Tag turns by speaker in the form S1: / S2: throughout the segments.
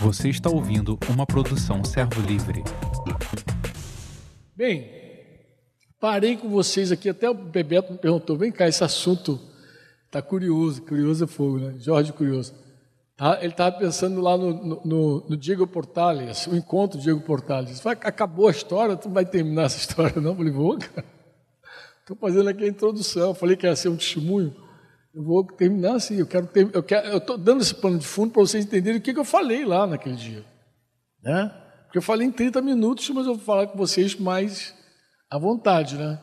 S1: Você está ouvindo uma produção Servo Livre.
S2: Bem, parei com vocês aqui, até o Bebeto me perguntou, vem cá, esse assunto está curioso, curioso é fogo, né? Jorge Curioso. Tá? Ele estava pensando lá no, no, no, Diego Portales, o encontro Diego Portales. Vai, acabou a história, tu não vai terminar essa história não? Eu falei, vou, cara. Estou fazendo aqui a introdução, falei que ia ser um testemunho. Eu vou terminar assim, eu quero ter, eu quero, eu estou dando esse plano de fundo para vocês entenderem o que, que eu falei lá naquele dia. Né? Porque eu falei em 30 minutos, mas eu vou falar com vocês mais à vontade, né?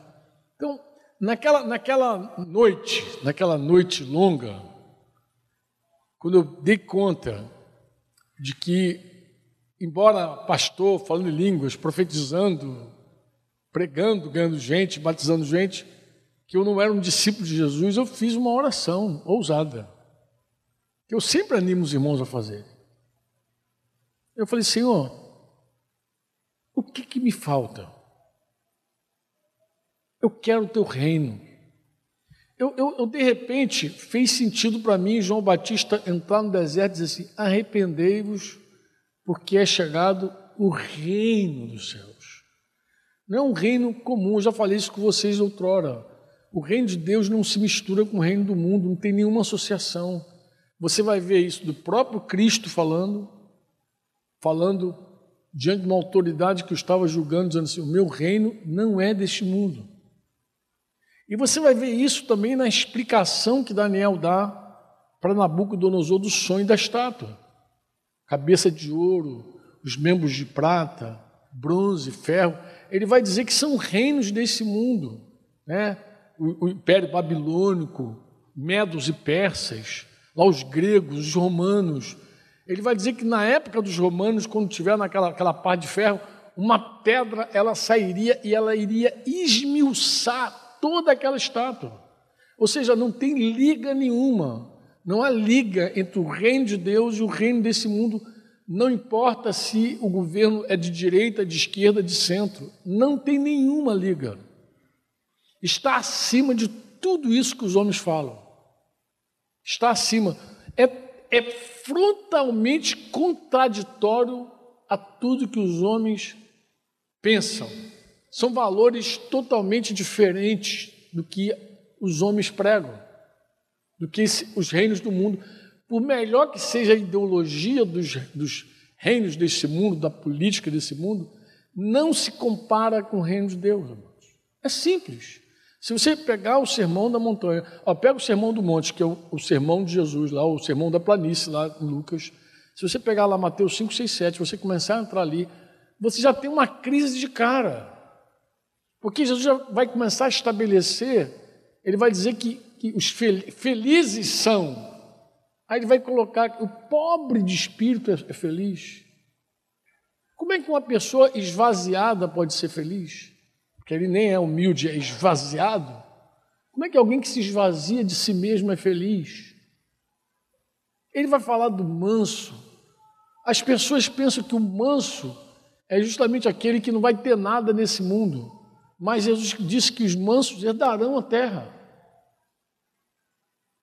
S2: Então, naquela, naquela noite, naquela noite longa, quando eu dei conta de que, embora pastor, falando em línguas, profetizando, pregando, ganhando gente, batizando gente, que eu não era um discípulo de Jesus, eu fiz uma oração ousada, que eu sempre animo os irmãos a fazer. Eu falei, Senhor, o que, que me falta? Eu quero o teu reino. Eu, eu, eu de repente, fez sentido para mim, João Batista, entrar no deserto e dizer assim: arrependei-vos, porque é chegado o reino dos céus. Não é um reino comum, eu já falei isso com vocês outrora. O reino de Deus não se mistura com o reino do mundo, não tem nenhuma associação. Você vai ver isso do próprio Cristo falando, falando diante de uma autoridade que o estava julgando, dizendo assim: o meu reino não é deste mundo. E você vai ver isso também na explicação que Daniel dá para Nabucodonosor do sonho da estátua: cabeça de ouro, os membros de prata, bronze, ferro. Ele vai dizer que são reinos desse mundo, né? O, Império Babilônico, Medos e Persas, lá os gregos, os romanos. Ele vai dizer que na época dos romanos, quando tiver naquela aquela parte de ferro, uma pedra ela sairia e ela iria esmiuçar toda aquela estátua. Ou seja, não tem liga nenhuma. Não há liga entre o reino de Deus e o reino desse mundo. Não importa se o governo é de direita, de esquerda, de centro. Não tem nenhuma liga está acima de tudo isso que os homens falam. Está acima. É, é frontalmente contraditório a tudo que os homens pensam. São valores totalmente diferentes do que os homens pregam, do que os reinos do mundo. Por melhor que seja a ideologia dos, dos reinos desse mundo, da política desse mundo, não se compara com o reino de Deus, irmãos. É simples. Se você pegar o sermão da montanha, ó, pega o sermão do monte, que é o, o, sermão de Jesus, lá, o sermão da planície, lá em Lucas. Se você pegar lá Mateus 5, 6, 7, você começar a entrar ali, você já tem uma crise de cara. Porque Jesus já vai começar a estabelecer, ele vai dizer que, que os felizes são. Aí ele vai colocar que o pobre de espírito é, é feliz. Como é que uma pessoa esvaziada pode ser feliz? Que ele nem é humilde, é esvaziado. Como é que alguém que se esvazia de si mesmo é feliz? Ele vai falar do manso. As pessoas pensam que o manso é justamente aquele que não vai ter nada nesse mundo. Mas Jesus disse que os mansos herdarão a terra.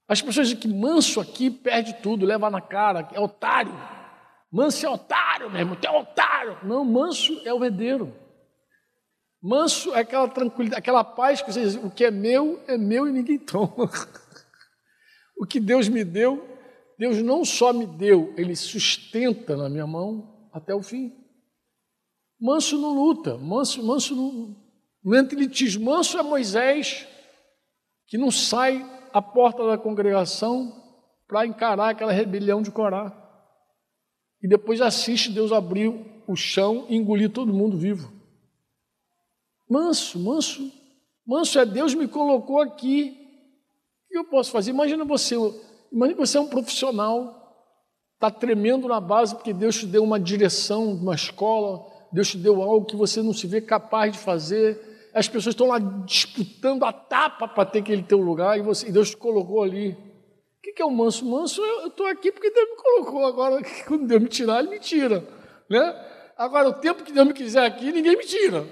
S2: As pessoas dizem que manso aqui perde tudo, leva na cara, é otário. Manso é otário, tu é otário. Não, manso é o herdeiro. Manso é aquela tranquilidade, aquela paz que você diz, o que é meu é meu e ninguém toma. o que Deus me deu, Deus não só me deu, Ele sustenta na minha mão até o fim. Manso não luta, manso, manso não, não entra em litígio. Manso é Moisés, que não sai à porta da congregação para encarar aquela rebelião de Corá. E depois assiste Deus abrir o chão e engolir todo mundo vivo. Manso, manso, manso é Deus me colocou aqui. O que eu posso fazer? Imagina você, imagina você é um profissional, está tremendo na base porque Deus te deu uma direção, uma escola, Deus te deu algo que você não se vê capaz de fazer. As pessoas estão lá disputando a tapa para ter aquele teu lugar e, você, e Deus te colocou ali. O que, que é o manso? Manso, eu estou aqui porque Deus me colocou. Agora, quando Deus me tirar, Ele me tira. Né? Agora, o tempo que Deus me quiser aqui, ninguém me tira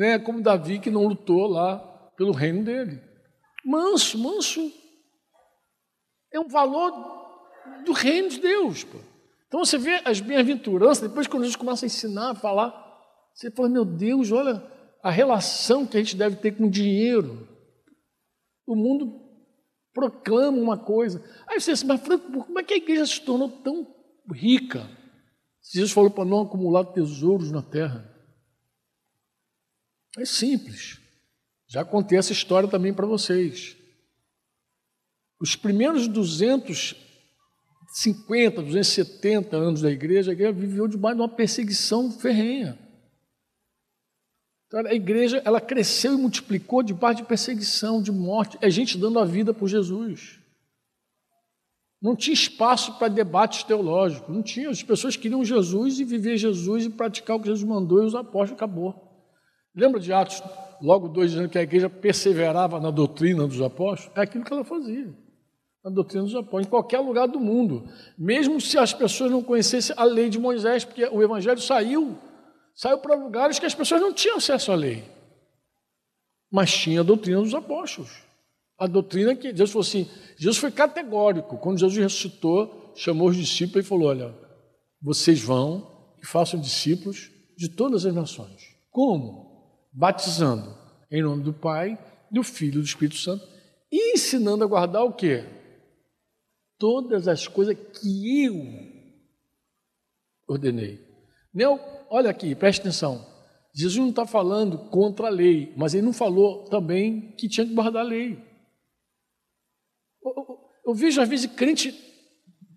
S2: né, como Davi que não lutou lá pelo reino dele. Manso, manso. É um valor do reino de Deus. Pô. Então você vê as bem-aventuranças, depois quando Jesus começa a ensinar, a falar, você fala, meu Deus, olha a relação que a gente deve ter com o dinheiro. O mundo proclama uma coisa. Aí você diz, mas Franco, como é que a igreja se tornou tão rica? Jesus falou para não acumular tesouros na terra. É simples. Já contei essa história também para vocês. Os primeiros 250, 270 anos da igreja, a igreja viveu debaixo de uma perseguição ferrenha. Então, a igreja ela cresceu e multiplicou debaixo de perseguição, de morte. É gente dando a vida por Jesus. Não tinha espaço para debates teológicos, não tinha. As pessoas queriam Jesus e viver Jesus e praticar o que Jesus mandou e os apóstolos acabou. Lembra de Atos, logo dois, dizendo que a igreja perseverava na doutrina dos apóstolos? É aquilo que ela fazia, na doutrina dos apóstolos, em qualquer lugar do mundo. Mesmo se as pessoas não conhecessem a lei de Moisés, porque o evangelho saiu, saiu para lugares que as pessoas não tinham acesso à lei. Mas tinha a doutrina dos apóstolos. A doutrina que Jesus falou assim, Jesus foi categórico. Quando Jesus ressuscitou, chamou os discípulos e falou: Olha, vocês vão e façam discípulos de todas as nações. Como? Batizando em nome do Pai, do Filho e do Espírito Santo e ensinando a guardar o quê? Todas as coisas que eu ordenei. Neo, olha aqui, preste atenção. Jesus não está falando contra a lei, mas ele não falou também que tinha que guardar a lei. Eu, eu, eu vejo às vezes crente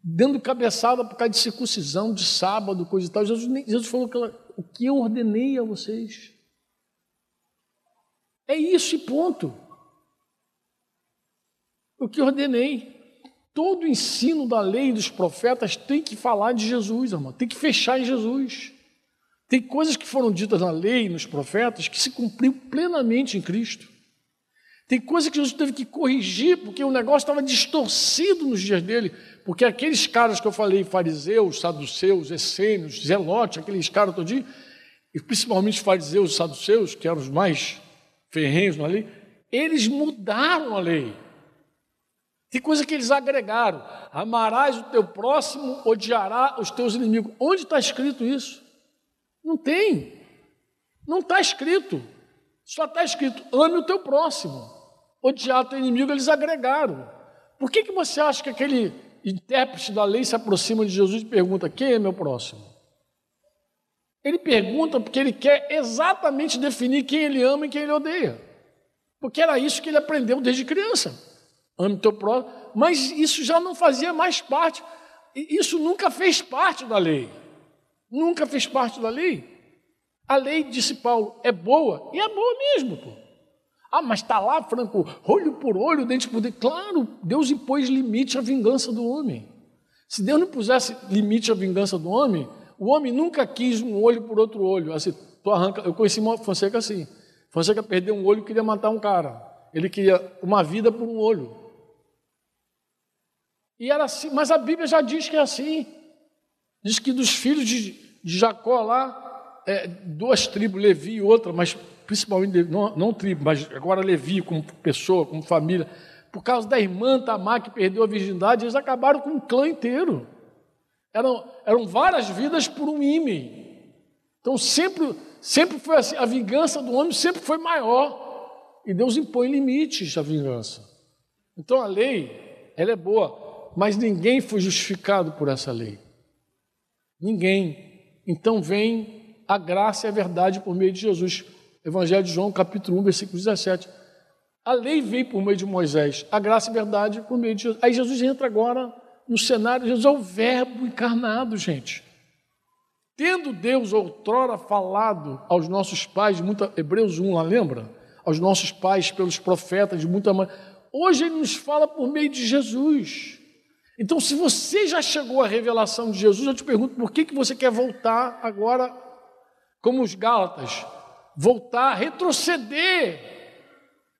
S2: dando cabeçada por causa de circuncisão, de sábado, coisa e tal. Jesus, Jesus falou que ela, o que eu ordenei a vocês. É isso e ponto. O que ordenei. Todo o ensino da lei e dos profetas tem que falar de Jesus, irmão. Tem que fechar em Jesus. Tem coisas que foram ditas na lei e nos profetas que se cumpriu plenamente em Cristo. Tem coisas que Jesus teve que corrigir porque o negócio estava distorcido nos dias dele. Porque aqueles caras que eu falei, fariseus, saduceus, essênios, zelotes, aqueles caras todinho, e principalmente fariseus e saduceus, que eram os mais ferrenhos na lei, eles mudaram a lei. Tem coisa que eles agregaram. Amarás o teu próximo, odiará os teus inimigos. Onde está escrito isso? Não tem. Não está escrito. Só está escrito: ame o teu próximo. Odiar o teu inimigo, eles agregaram. Por que, que você acha que aquele intérprete da lei se aproxima de Jesus e pergunta: quem é meu próximo? Ele pergunta porque ele quer exatamente definir quem ele ama e quem ele odeia. Porque era isso que ele aprendeu desde criança. Ame teu próximo. Mas isso já não fazia mais parte. Isso nunca fez parte da lei. Nunca fez parte da lei. A lei, disse Paulo, é boa. E é boa mesmo, pô. Ah, mas está lá, Franco, olho por olho, dente por dente. Claro, Deus impôs limite à vingança do homem. Se Deus não pusesse limite à vingança do homem, o homem nunca quis um olho por outro olho. Assim, tu arranca. Eu conheci Fonseca assim. Fonseca perdeu um olho e queria matar um cara. Ele queria uma vida por um olho. E era assim, mas a Bíblia já diz que é assim. Diz que dos filhos de, de Jacó lá, é, duas tribos, Levi e outra, mas principalmente, não, não tribo, mas agora Levi como pessoa, como família, por causa da irmã Tamar que perdeu a virgindade, eles acabaram com um clã inteiro. Eram, eram várias vidas por um ímã. Então sempre, sempre foi assim, a vingança do homem sempre foi maior. E Deus impõe limites à vingança. Então a lei, ela é boa, mas ninguém foi justificado por essa lei. Ninguém. Então vem a graça e a verdade por meio de Jesus. Evangelho de João, capítulo 1, versículo 17. A lei veio por meio de Moisés, a graça e a verdade por meio de Jesus. Aí Jesus entra agora no cenário, Jesus é o Verbo encarnado, gente. Tendo Deus outrora falado aos nossos pais, muita, Hebreus 1 lá, lembra? Aos nossos pais pelos profetas, de muita. Hoje Ele nos fala por meio de Jesus. Então, se você já chegou à revelação de Jesus, eu te pergunto por que, que você quer voltar agora, como os Gálatas, voltar, retroceder,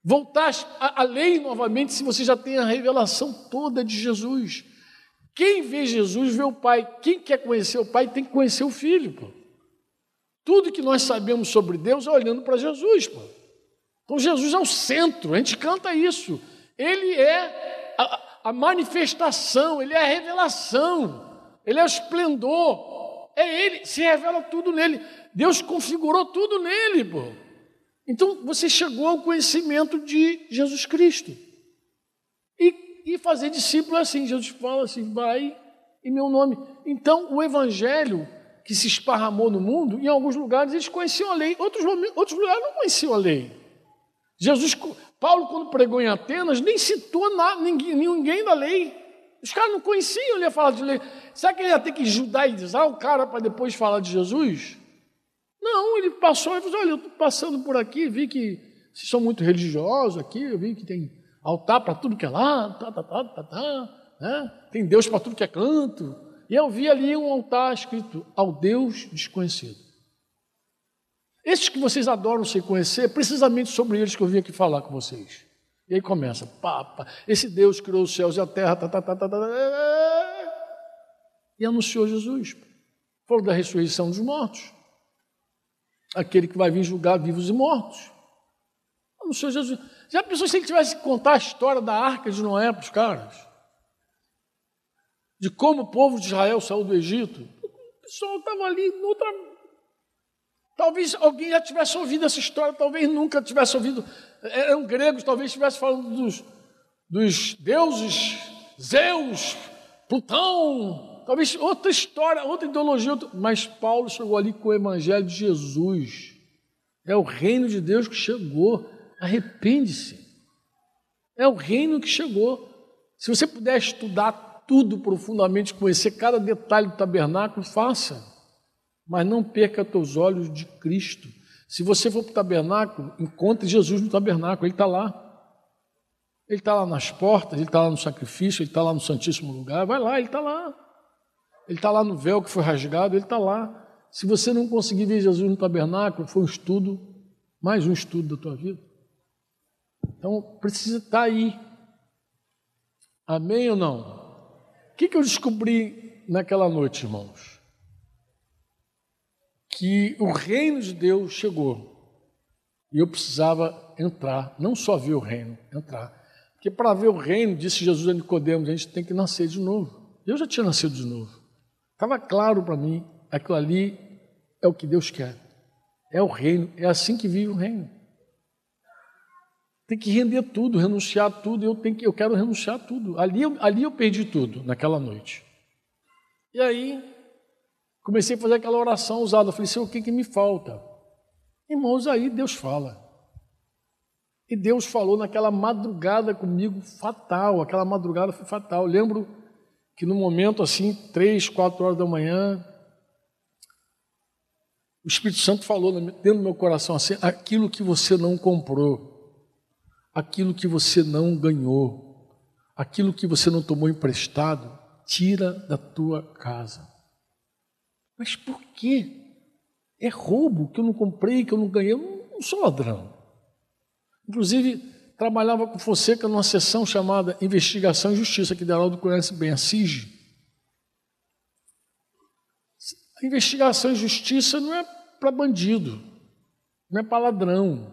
S2: voltar à lei novamente, se você já tem a revelação toda de Jesus. Quem vê Jesus vê o Pai. Quem quer conhecer o Pai tem que conhecer o Filho. Pô. Tudo que nós sabemos sobre Deus é olhando para Jesus. Pô. Então Jesus é o centro, a gente canta isso. Ele é a, a manifestação, ele é a revelação. Ele é o esplendor. É Ele, se revela tudo nele. Deus configurou tudo nele, pô. Então você chegou ao conhecimento de Jesus Cristo. E, e fazer discípulo é assim. Jesus fala assim: vai em meu nome. Então o Evangelho que se esparramou no mundo, em alguns lugares eles conheciam a lei, outros, outros lugares não conheciam a lei. Jesus, Paulo, quando pregou em Atenas, nem citou nada, ninguém, ninguém da lei. Os caras não conheciam, ele ia falar de lei. Será que ele ia ter que judaizar o cara para depois falar de Jesus? Não, ele passou e falou: Olha, eu estou passando por aqui, vi que vocês são muito religiosos aqui, eu vi que tem altar para tudo que é lá, tá, tá, tá, tá, tá, né? tem Deus para tudo que é canto. E eu vi ali um altar escrito ao Deus desconhecido. Esses que vocês adoram se conhecer, é precisamente sobre eles que eu vim aqui falar com vocês. E aí começa, papa, esse Deus criou os céus e a terra, tá, tá, tá, tá, tá, e anunciou Jesus. Falou da ressurreição dos mortos. Aquele que vai vir julgar vivos e mortos. Anunciou Jesus. Já pensou se ele tivesse que contar a história da arca de Noé para os caras? De como o povo de Israel saiu do Egito? O pessoal estava ali noutra Talvez alguém já tivesse ouvido essa história, talvez nunca tivesse ouvido. Eram gregos, talvez estivesse falando dos, dos deuses, Zeus, Plutão, talvez outra história, outra ideologia. Outra... Mas Paulo chegou ali com o evangelho de Jesus. É o reino de Deus que chegou. Arrepende-se. É o reino que chegou. Se você puder estudar tudo profundamente, conhecer cada detalhe do tabernáculo, faça mas não perca teus olhos de Cristo. Se você for para o tabernáculo, encontre Jesus no tabernáculo, ele está lá. Ele está lá nas portas, ele está lá no sacrifício, ele está lá no Santíssimo Lugar, vai lá, ele está lá. Ele está lá no véu que foi rasgado, ele está lá. Se você não conseguir ver Jesus no tabernáculo, foi um estudo, mais um estudo da tua vida. Então, precisa estar tá aí. Amém ou não? O que, eu descobri naquela noite, irmãos? que o reino de Deus chegou. E eu precisava entrar, não só ver o reino, entrar. Porque para ver o reino, disse Jesus a Nicodemos, a gente tem que nascer de novo. Eu já tinha nascido de novo. Estava claro para mim, aquilo ali é o que Deus quer. É o reino, é assim que vive o reino. Tem que render tudo, renunciar tudo, eu, tenho que, eu quero renunciar tudo. Ali, ali eu perdi tudo, naquela noite. E aí, Comecei a fazer aquela oração usada. Eu falei, Senhor, o que, que me falta? Irmãos, aí Deus fala. E Deus falou naquela madrugada comigo, fatal. Aquela madrugada foi fatal. Eu lembro que no momento assim, três, quatro horas da manhã, o Espírito Santo falou dentro do meu coração assim: aquilo que você não comprou, aquilo que você não ganhou, aquilo que você não tomou emprestado, tira da tua casa. Mas por quê? É roubo que eu não comprei, que eu não ganhei. Eu não sou ladrão. Inclusive, trabalhava com Fonseca numa sessão chamada Investigação e Justiça, que Deraldo conhece bem, a SIG. Investigação e justiça não é para bandido, não é para ladrão.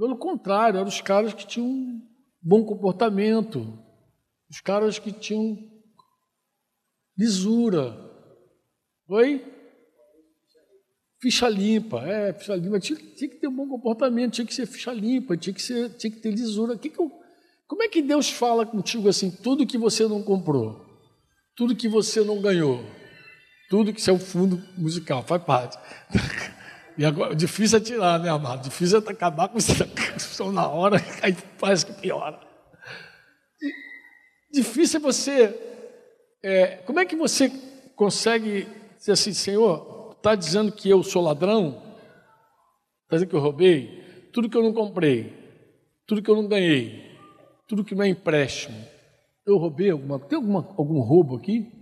S2: Pelo contrário, eram os caras que tinham bom comportamento, os caras que tinham lisura, Oi? Ficha limpa, é, ficha limpa. Tinha, tinha, que ter um bom comportamento, tinha que ser ficha limpa, tinha que, ser, tinha que ter lisura. Que que eu, como é que Deus fala contigo assim? Tudo que você não comprou, tudo que você não ganhou, tudo que isso é o fundo musical, faz parte. E agora, difícil é tirar, né, amado? Difícil é acabar com isso na hora, aí parece que piora. Difícil é você. É, como é que você consegue dizer assim: Senhor, está dizendo que eu sou ladrão? Está dizendo que eu roubei? Tudo que eu não comprei, tudo que eu não ganhei, tudo que não é empréstimo, eu roubei alguma Tem alguma, algum roubo aqui?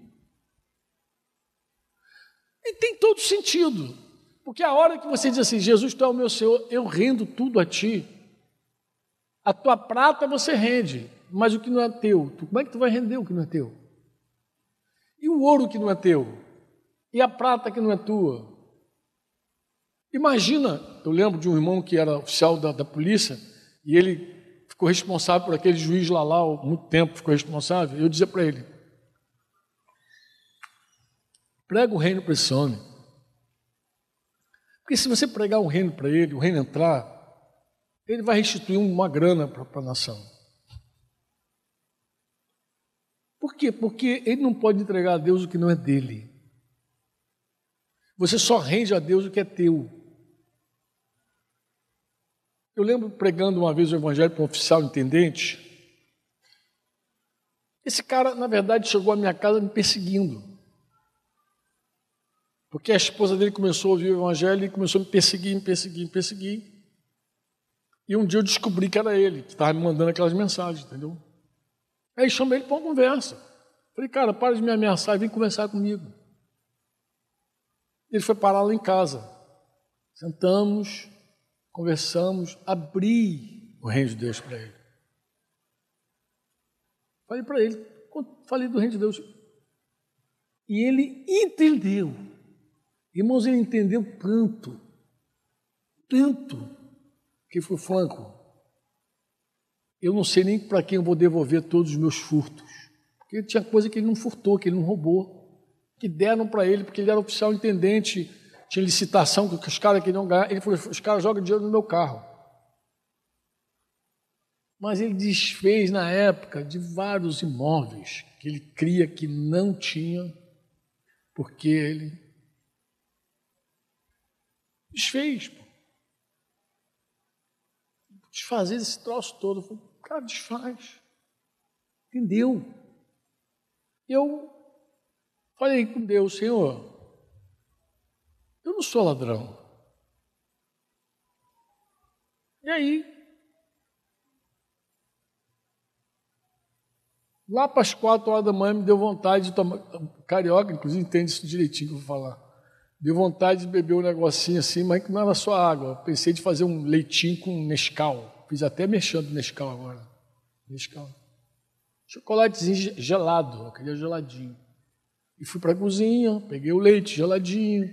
S2: E tem todo sentido. Porque a hora que você diz assim, Jesus, tu é o meu Senhor, eu rendo tudo a ti. A tua prata você rende, mas o que não é teu, tu, como é que tu vai render o que não é teu? E o ouro que não é teu? E a prata que não é tua? Imagina, eu lembro de um irmão que era oficial da, da polícia e ele ficou responsável por aquele juiz Lalau, muito tempo ficou responsável. Eu dizia para ele: Prega o reino para esse homem. Porque se você pregar um reino para ele, o reino entrar, ele vai restituir uma grana para a nação. Por quê? Porque ele não pode entregar a Deus o que não é dele. Você só rende a Deus o que é teu. Eu lembro pregando uma vez o evangelho para um oficial intendente. Esse cara, na verdade, chegou à minha casa me perseguindo. Porque a esposa dele começou a ouvir o evangelho e começou a me perseguir, me perseguir, me perseguir. E um dia eu descobri que era ele, que estava me mandando aquelas mensagens, entendeu? Aí chamei ele para uma conversa. Falei, cara, para de me ameaçar e vem conversar comigo. Ele foi parar lá em casa. Sentamos, conversamos, abri o reino de Deus para ele. Falei para ele, falei do reino de Deus. E ele entendeu. Irmãos, ele entendeu tanto, tanto, que foi franco. Eu não sei nem para quem eu vou devolver todos os meus furtos. Porque tinha coisa que ele não furtou, que ele não roubou, que deram para ele, porque ele era oficial intendente, tinha licitação que os caras queriam ganhar. Ele falou: os caras jogam dinheiro no meu carro. Mas ele desfez na época de vários imóveis que ele cria que não tinha, porque ele desfez. Desfazer esse troço todo. Falei, cara, desfaz. Entendeu? Eu falei com Deus, Senhor, eu não sou ladrão. E aí, Lá para as quatro horas da manhã me deu vontade de tomar. Carioca, inclusive, entende isso direitinho que eu vou falar. Deu vontade de beber um negocinho assim, mas não era só água. Pensei de fazer um leitinho com Nescau. Fiz até mexendo Nescau agora. Nescau. Chocolatezinho gelado, eu queria geladinho. E fui para a cozinha, peguei o leite geladinho,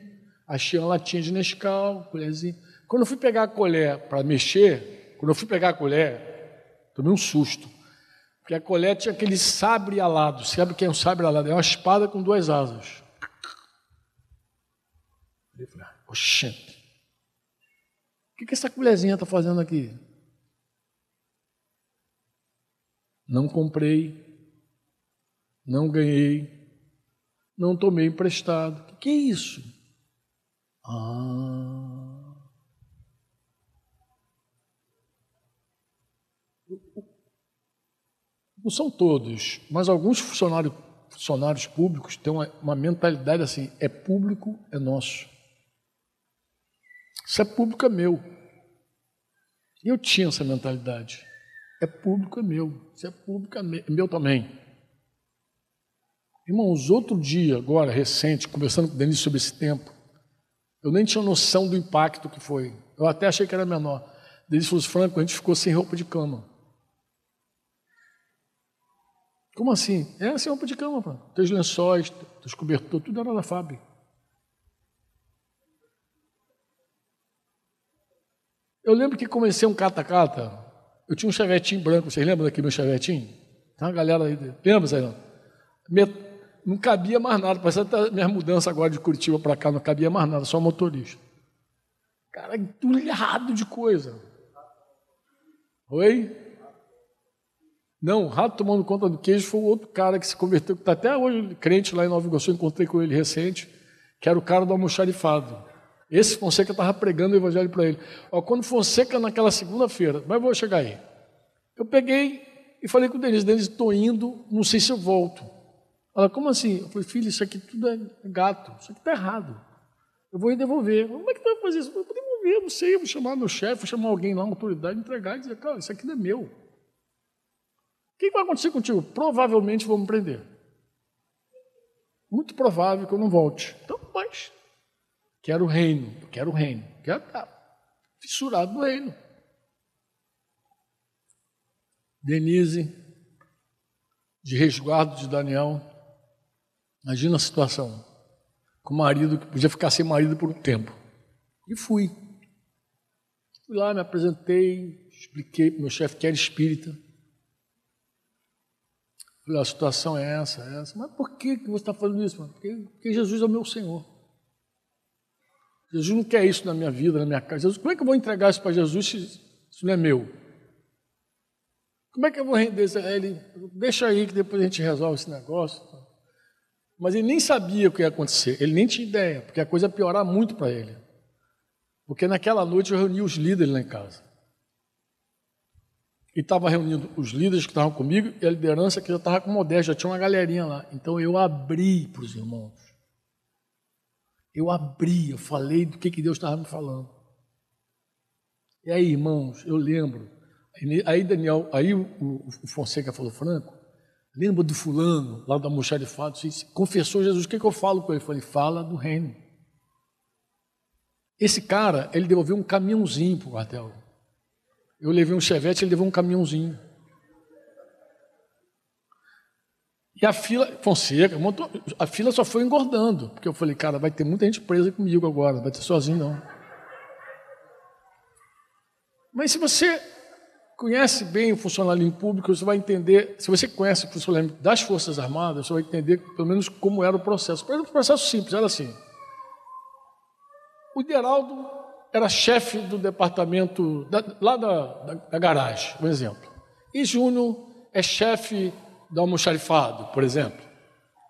S2: achei uma latinha de Nescau, colherzinha. Quando eu fui pegar a colher para mexer, quando eu fui pegar a colher, tomei um susto. Porque a colher tinha aquele sabre alado. Sabe o que é um sabre alado? É uma espada com duas asas. Eu falei, oxente. O que, que essa colherzinha está fazendo aqui? Não comprei, não ganhei, não tomei emprestado. O que, que é isso? Ah. Não são todos, mas alguns funcionários, funcionários públicos têm uma, uma mentalidade assim: é público, é nosso. Se é público, é meu. Eu tinha essa mentalidade. É público, é meu. Se é público, é meu também. Irmãos, outro dia, agora, recente, conversando com o Denise sobre esse tempo, eu nem tinha noção do impacto que foi. Eu até achei que era menor. Denise falou, Franco, a gente ficou sem roupa de cama. Como assim? É assim, roupa de cama, pô. Teus lençóis, teus cobertores, tudo era da fábrica. Eu lembro que comecei um cata-cata. Eu tinha um chevetinho branco. Vocês lembram daqui meu chevetinho? Tá uma galera aí. Lembra, Zé? Não cabia mais nada. Parece até minha mudança agora de Curitiba para cá. Não cabia mais nada, só motorista. Cara, entulhado de coisa. Oi? Não, o rato tomando conta do queijo foi o outro cara que se converteu, que está até hoje crente lá em Nova Iguaçu, encontrei com ele recente, que era o cara do almoxarifado. Esse Fonseca estava pregando o evangelho para ele. Ó, quando Fonseca, naquela segunda-feira, mas vou chegar aí. Eu peguei e falei com o Denise, Denise, estou indo, não sei se eu volto. Ela, como assim? Eu falei, filho, isso aqui tudo é gato, isso aqui está errado. Eu vou ir devolver. Como é que tu vai fazer isso? Eu vou devolver, não sei, eu vou chamar meu chefe, vou chamar alguém lá, uma autoridade, entregar e dizer, cara, isso aqui não é meu. O que vai acontecer contigo? Provavelmente vou me prender. Muito provável que eu não volte. Então, mas quero o reino, quero o reino, quero estar fissurado no reino. Denise, de resguardo de Daniel, imagina a situação, com o marido que podia ficar sem marido por um tempo. E fui. Fui lá, me apresentei, expliquei para o meu chefe que era espírita. Falei, a situação é essa, é essa. Mas por que você está falando isso? Mano? Porque, porque Jesus é o meu Senhor. Jesus não quer isso na minha vida, na minha casa. Jesus, como é que eu vou entregar isso para Jesus se isso não é meu? Como é que eu vou render isso? Ele, deixa aí que depois a gente resolve esse negócio. Mas ele nem sabia o que ia acontecer, ele nem tinha ideia, porque a coisa ia piorar muito para ele. Porque naquela noite eu reuni os líderes lá em casa. E estava reunindo os líderes que estavam comigo e a liderança que já estava com modéstia, já tinha uma galerinha lá. Então eu abri para os irmãos. Eu abri, eu falei do que, que Deus estava me falando. E aí, irmãos, eu lembro. Aí, Daniel, aí o, o Fonseca falou, Franco, lembra do fulano, lá do almoxarifado, confessou Jesus, o que, que eu falo com ele? Eu falei, fala do reino. Esse cara, ele devolveu um caminhãozinho para o quartel. Eu levei um chevette, ele levou um caminhãozinho. E a fila, Fonseca, montou, a fila só foi engordando, porque eu falei, cara, vai ter muita gente presa comigo agora, vai ter sozinho não. Mas se você conhece bem o funcionalismo público, você vai entender, se você conhece o funcionalismo das Forças Armadas, você vai entender pelo menos como era o processo. Era um processo simples, era assim. O Deraldo era chefe do departamento, da, lá da, da, da, garagem, por exemplo. E Júnior é chefe do almoxarifado, por exemplo.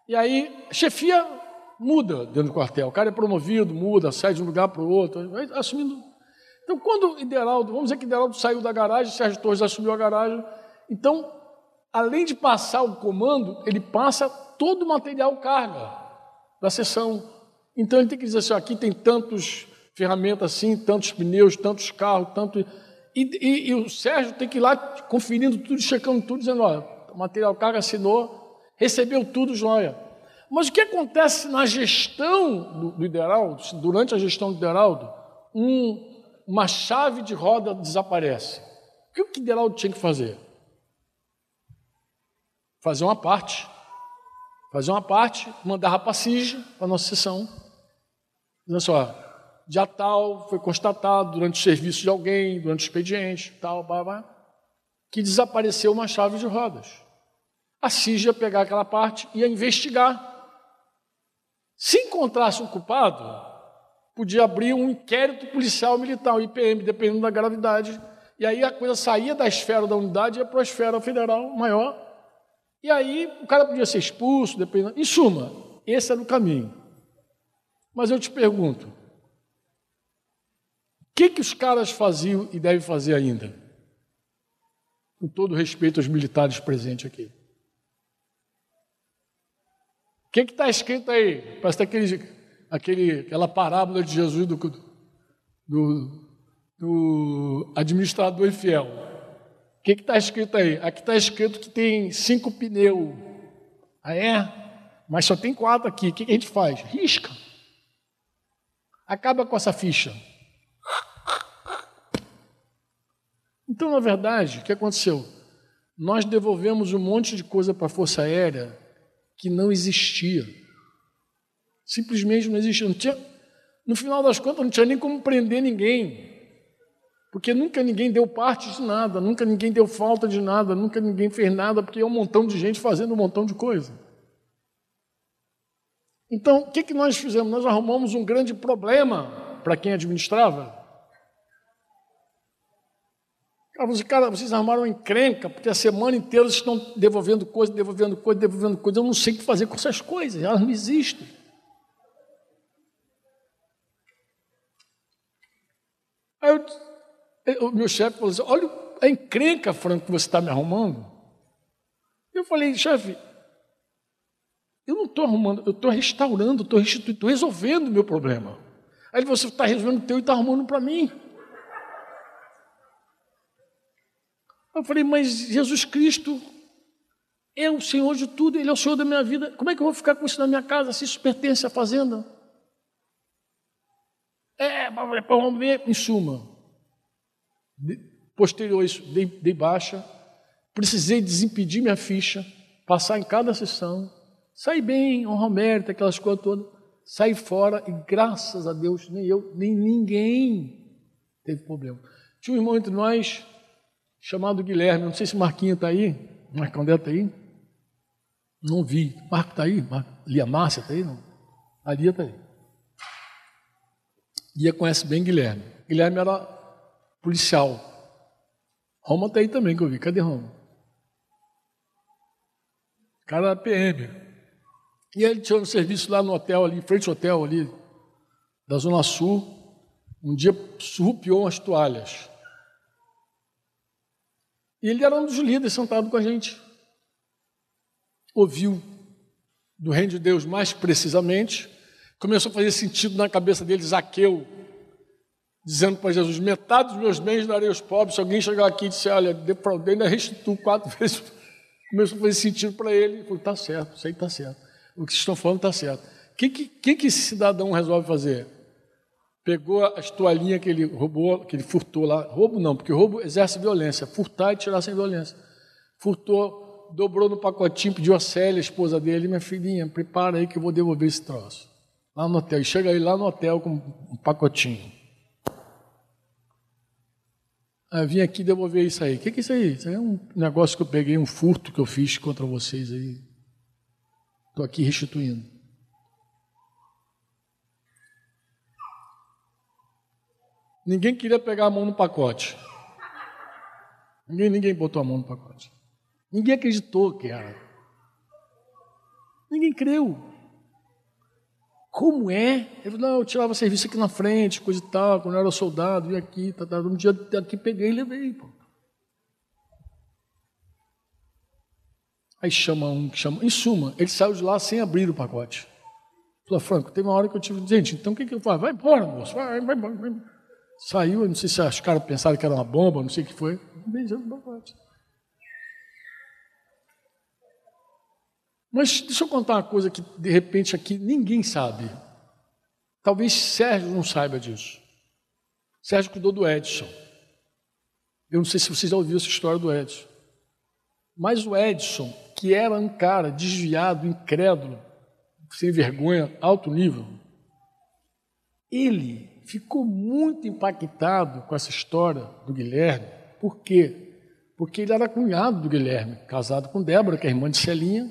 S2: E aí, chefia muda dentro do quartel. O cara é promovido, muda, sai de um lugar para o outro, vai assumindo. Então, quando Ideraldo, vamos dizer que Ideraldo saiu da garagem, Sérgio Torres assumiu a garagem. Então, além de passar o comando, ele passa todo o material carga da sessão. Então, ele tem que dizer assim: aqui tem tantos ferramenta assim, tantos pneus, tantos carros, tanto. E, e, e, o Sérgio tem que ir lá conferindo tudo, checando tudo, dizendo: olha, o material carga assinou, recebeu tudo, joia. Mas o que acontece na gestão do, do Ideraldo, durante a gestão do Ideraldo, um, uma chave de roda desaparece. O que o Ideraldo tinha que fazer? Fazer uma parte. Fazer uma parte, mandar a CIG, para a nossa sessão. Dizendo assim, ó, dia tal foi constatado durante o serviço de alguém, durante o expediente, tal, blá, blá, que desapareceu uma chave de rodas. A CIG ia pegar aquela parte e ia investigar. Se encontrasse um culpado, podia abrir um inquérito policial militar, o IPM, dependendo da gravidade. E aí a coisa saía da esfera da unidade e ia para a esfera federal maior. E aí o cara podia ser expulso, dependendo. Em suma, esse era o caminho. Mas eu te pergunto, que, que os caras faziam e devem fazer ainda? Com todo respeito aos militares presentes aqui. O que está escrito aí? Parece aquele, aquele, aquela parábola de Jesus do, do, do administrador infiel. O que está escrito aí? Aqui está escrito que tem cinco pneus. Ah, é? Mas só tem quatro aqui. O que, que a gente faz? Risca. Acaba com essa ficha. Então, na verdade, o que aconteceu? Nós devolvemos um monte de coisa para a Força Aérea que não existia. Simplesmente não existia. Não tinha, no final das contas, não tinha nem como prender ninguém. Porque nunca ninguém deu parte de nada, nunca ninguém deu falta de nada, nunca ninguém fez nada, porque é um montão de gente fazendo um montão de coisa. Então, o que, que nós fizemos? Nós arrumamos um grande problema para quem administrava. Cara, vocês, cara, vocês armaram uma encrenca, porque a semana inteira vocês estão devolvendo coisa, devolvendo coisa, devolvendo coisa. Eu não sei o que fazer com essas coisas, elas não existem. Aí eu, o meu chefe falou assim: olha a encrenca, Franco, que você está me arrumando. Eu falei, chefe, eu não estou arrumando, eu estou restaurando, estou restituindo, estou resolvendo o meu problema. Aí você está resolvendo o teu e está arrumando para mim. Eu falei, mas Jesus Cristo é o Senhor de tudo, Ele é o Senhor da minha vida. Como é que eu vou ficar com isso na minha casa se isso pertence à fazenda? É, vamos ver. Em suma, posterior a isso, dei, dei baixa, precisei desimpedir minha ficha, passar em cada sessão, sair bem, honrar mérito, aquelas coisas todas, sair fora e graças a Deus, nem eu, nem ninguém teve problema. Tinha um irmão entre nós chamado Guilherme. Não sei se Marquinho está aí. Marcão deve estar tá aí. Não vi. Marco está aí? Mar... Lia Márcia está aí? Não. A Lia está aí. Lia conhece bem Guilherme. Guilherme era policial. Roma está aí também que eu vi. Cadê Roma? cara era PM. E ele tinha um serviço lá no hotel ali, frente ao hotel ali, da Zona Sul. Um dia surrupiou umas toalhas. E ele era um dos líderes sentado com a gente. Ouviu do reino de Deus mais precisamente. Começou a fazer sentido na cabeça dele, Zaqueu, dizendo para Jesus: metade dos meus bens darei aos pobres. Se alguém chegar aqui e disser, olha, defraudei, ainda restituo quatro vezes. Começou a fazer sentido para ele. Ele falou: está certo, isso aí está certo. O que vocês estão falando está certo. O que, que, que esse cidadão resolve fazer? Pegou as toalhinhas que ele roubou, que ele furtou lá. Roubo não, porque roubo exerce violência. Furtar e tirar sem violência. Furtou, dobrou no pacotinho, pediu a Célia, a esposa dele, minha filhinha, prepara aí que eu vou devolver esse troço. Lá no hotel. E chega aí lá no hotel com um pacotinho. Eu vim aqui devolver isso aí. O que, que é isso aí? Isso aí é um negócio que eu peguei, um furto que eu fiz contra vocês aí. Estou aqui restituindo. Ninguém queria pegar a mão no pacote. Ninguém, ninguém botou a mão no pacote. Ninguém acreditou que era. Ninguém creu. Como é? Ele não, eu tirava serviço aqui na frente, coisa e tal, quando eu era soldado, ia aqui, tá, tá. um dia aqui peguei e levei. Pô. Aí chama um, chama. Em suma, ele saiu de lá sem abrir o pacote. Falou, Franco, teve uma hora que eu tive. Gente, então o que, que eu faço? Vai embora, moço, vai, vai, vai, vai. Saiu, não sei se os caras pensaram que era uma bomba, não sei o que foi. Beijando. Mas deixa eu contar uma coisa que de repente aqui ninguém sabe. Talvez Sérgio não saiba disso. Sérgio cuidou do Edson. Eu não sei se vocês já ouviram essa história do Edson. Mas o Edson, que era um cara desviado, incrédulo, sem vergonha, alto nível, ele ficou muito impactado com essa história do Guilherme. Por quê? Porque ele era cunhado do Guilherme, casado com Débora, que é irmã de Celinha.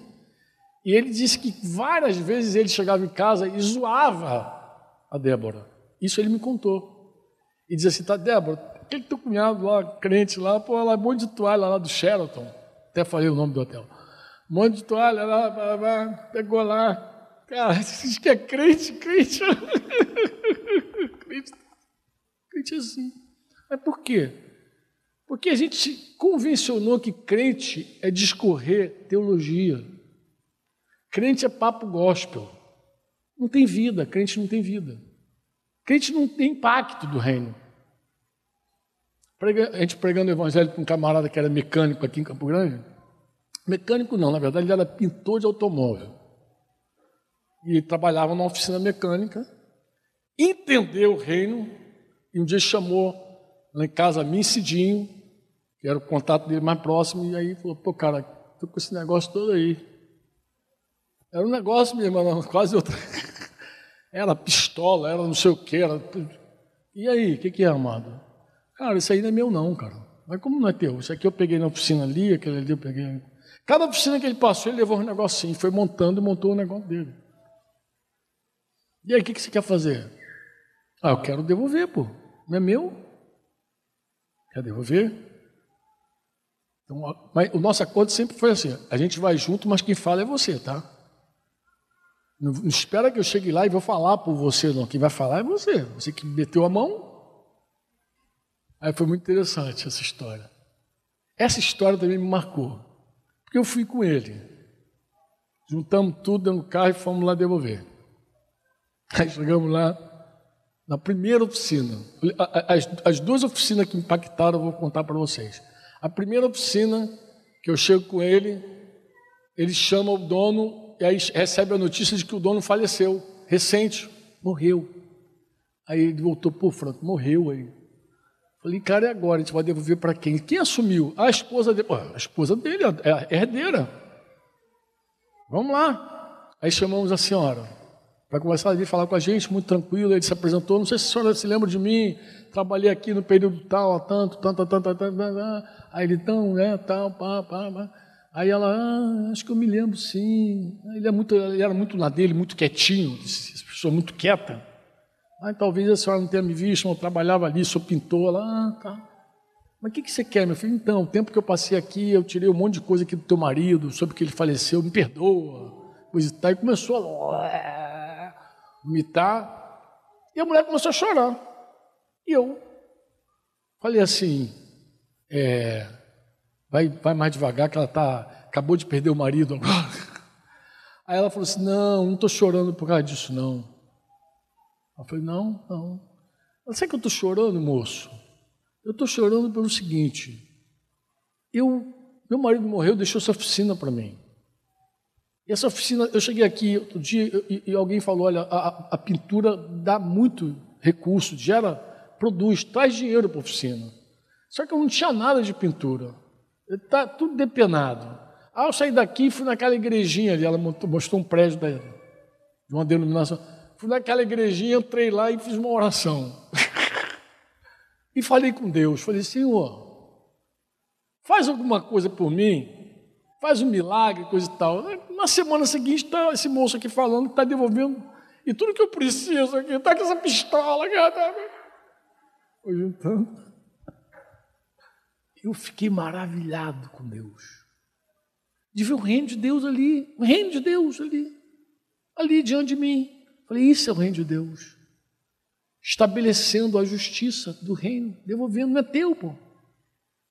S2: E ele disse que várias vezes ele chegava em casa e zoava a Débora. Isso ele me contou. E dizia assim: tá, Débora, aquele teu cunhado lá, crente lá, pô, ela é monte de toalha lá do Sheraton. Até falei o nome do hotel. monte de toalha lá, pegou lá. Cara, diz que é crente, crente. crente, crente assim. Mas por quê? Porque a gente convencionou que crente é discorrer teologia. Crente é papo gospel. Não tem vida, crente não tem vida. Crente não tem impacto do reino. A gente pregando o evangelho com um camarada que era mecânico aqui em Campo Grande. Mecânico não, na verdade ele era pintor de automóvel. E trabalhava numa oficina mecânica entendeu o reino e um dia chamou lá em casa a mim Cidinho, que era o contato dele mais próximo, e aí falou, pô, cara, tô com esse negócio todo aí. Era um negócio, minha irmã, quase outra. Era pistola, era não sei o que, era. E aí, o que, que é, amado? Cara, isso aí não é meu, não, cara. Mas como não é teu? Isso aqui eu peguei na oficina ali, aquele ali eu peguei. Cada oficina que ele passou, ele levou um negocinho, foi montando e montou o negócio dele. E aí, o que, que você quer fazer? Ah, eu quero devolver, pô. Não é meu? Quer devolver? Então, mas o nosso acordo sempre foi assim: a gente vai junto, mas quem fala é você, tá? Não, não espera que eu chegue lá e vou falar por você, não. Quem vai falar é você. Você que meteu a mão. Aí foi muito interessante essa história. Essa história também me marcou. Porque eu fui com ele. Juntamos tudo no carro e fomos lá devolver. Aí chegamos lá, na primeira oficina, as, as duas oficinas que impactaram, eu vou contar para vocês. A primeira oficina, que eu chego com ele, ele chama o dono e aí recebe a notícia de que o dono faleceu, recente, morreu. Aí ele voltou, pô, Franco, morreu aí. Falei, cara, e agora? A gente vai devolver para quem? Quem assumiu? A esposa dele. A esposa dele, é a herdeira. Vamos lá. Aí chamamos a senhora vai começar a vir falar com a gente, muito tranquilo. Ele se apresentou. Não sei se a senhora se lembra de mim. Trabalhei aqui no período tal, há tanto, tanto, tanto, tanto, tanto. Aí ele, então, né, tal, pá, pá, pá. Aí ela, ah, acho que eu me lembro sim. Ele, é muito, ele era muito na dele, muito quietinho, pessoa muito quieta. Ah, talvez a senhora não tenha me visto, eu trabalhava ali, sou pintor. Ela, ah, tá. Mas o que, que você quer, meu filho? Então, o tempo que eu passei aqui, eu tirei um monte de coisa aqui do teu marido, sobre que ele faleceu, me perdoa, coisa e tal. E começou a vomitar. E a mulher começou a chorar. E eu falei assim, é, vai, vai mais devagar, que ela tá, acabou de perder o marido agora. Aí ela falou assim: Não, não estou chorando por causa disso, não. Eu falei: Não, não. Ela, sabe que eu estou chorando, moço? Eu estou chorando pelo seguinte: eu, meu marido morreu, deixou essa oficina para mim. Essa oficina, eu cheguei aqui outro dia e, e alguém falou: Olha, a, a pintura dá muito recurso, gera, produz, traz dinheiro para a oficina. Só que eu não tinha nada de pintura. Está tudo depenado. Ah, eu saí daqui fui naquela igrejinha ali, ela mostrou um prédio da, de uma denominação. Fui naquela igrejinha, entrei lá e fiz uma oração. e falei com Deus, falei, Senhor, faz alguma coisa por mim, faz um milagre, coisa e tal. Na semana seguinte está esse moço aqui falando que está devolvendo. E tudo que eu preciso aqui, está com essa pistola, cara. Tá... Foi juntando eu fiquei maravilhado com Deus. De ver o reino de Deus ali, o reino de Deus ali, ali diante de mim. Falei, isso é o reino de Deus. Estabelecendo a justiça do reino, devolvendo, não é teu, pô.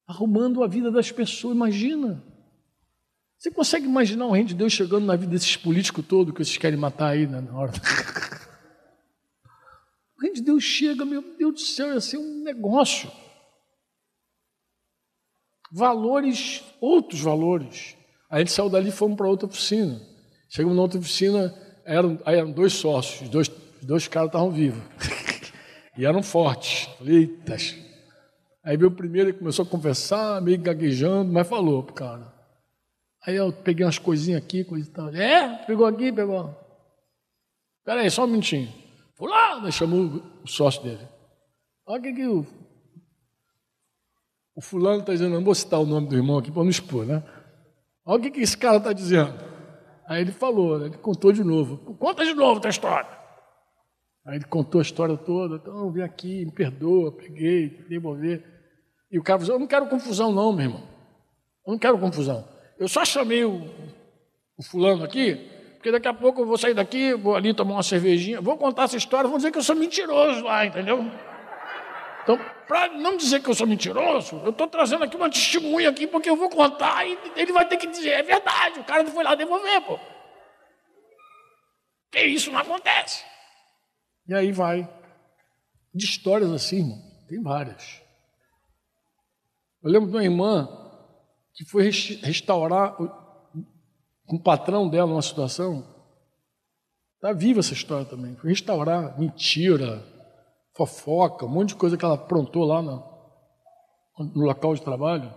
S2: Arrumando a vida das pessoas, imagina. Você consegue imaginar o reino de Deus chegando na vida desses políticos todos que vocês querem matar aí né, na hora? O reino de Deus chega, meu Deus do céu, ia ser um negócio valores, outros valores. A gente saiu dali e fomos para outra oficina. Chegamos na outra oficina, eram, eram dois sócios, dois, dois caras estavam vivos. e eram fortes. Eita. Aí veio o primeiro e começou a conversar, meio gaguejando, mas falou pro cara. Aí eu peguei umas coisinhas aqui, coisa e tal. É? Pegou aqui, pegou. Peraí, só um minutinho. Fulano, chamou o sócio dele. Olha o que, que o o fulano está dizendo, não vou citar o nome do irmão aqui para não expor, né? Olha o que, que esse cara está dizendo. Aí ele falou, né? ele contou de novo. Conta de novo a história. Aí ele contou a história toda. Então, vim aqui, me perdoa, peguei, devolver. E o cara falou, eu não quero confusão não, meu irmão. Eu não quero confusão. Eu só chamei o, o fulano aqui, porque daqui a pouco eu vou sair daqui, vou ali tomar uma cervejinha, vou contar essa história, vão dizer que eu sou mentiroso lá, entendeu? Então, para não dizer que eu sou mentiroso, eu estou trazendo aqui uma testemunha aqui, porque eu vou contar e ele vai ter que dizer, é verdade, o cara não foi lá devolver, pô. Que isso não acontece. E aí vai. De histórias assim, irmão, tem várias. Eu lembro de uma irmã que foi restaurar com o patrão dela numa situação. Está viva essa história também. Foi restaurar mentira, fofoca, um monte de coisa que ela aprontou lá no, no local de trabalho.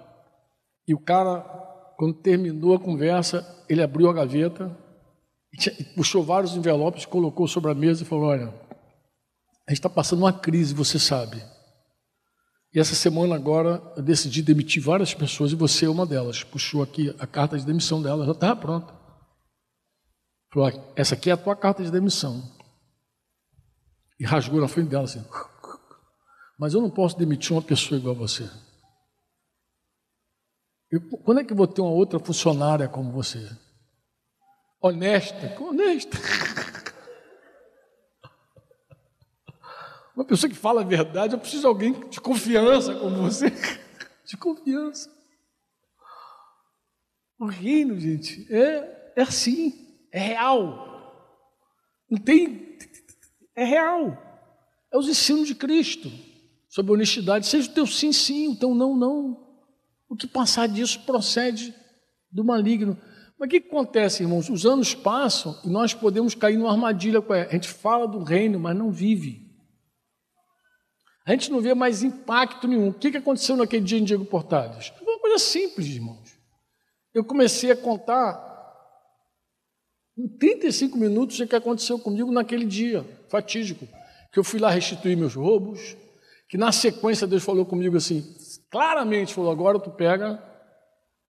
S2: E o cara, quando terminou a conversa, ele abriu a gaveta e puxou vários envelopes, colocou sobre a mesa e falou: Olha, a gente está passando uma crise, você sabe. E essa semana agora eu decidi demitir várias pessoas e você é uma delas. Puxou aqui a carta de demissão dela, já estava pronta. Falou: Essa aqui é a tua carta de demissão e rasgou na frente dela assim. Mas eu não posso demitir uma pessoa igual a você. Eu, quando é que eu vou ter uma outra funcionária como você? Honesta, honesta. Uma pessoa que fala a verdade, eu preciso de alguém de confiança como você. De confiança. O reino, gente, é, é assim, é real. Não tem é real. É os ensinos de Cristo sobre honestidade. Seja o teu sim, sim, o teu não, não. O que passar disso procede do maligno. Mas o que acontece, irmãos? Os anos passam e nós podemos cair numa armadilha. A gente fala do reino, mas não vive. A gente não vê mais impacto nenhum. O que aconteceu naquele dia em Diego Portales? Uma coisa simples, irmãos. Eu comecei a contar em 35 minutos o que aconteceu comigo naquele dia fatídico. Que eu fui lá restituir meus roubos, que na sequência Deus falou comigo assim, claramente falou, agora tu pega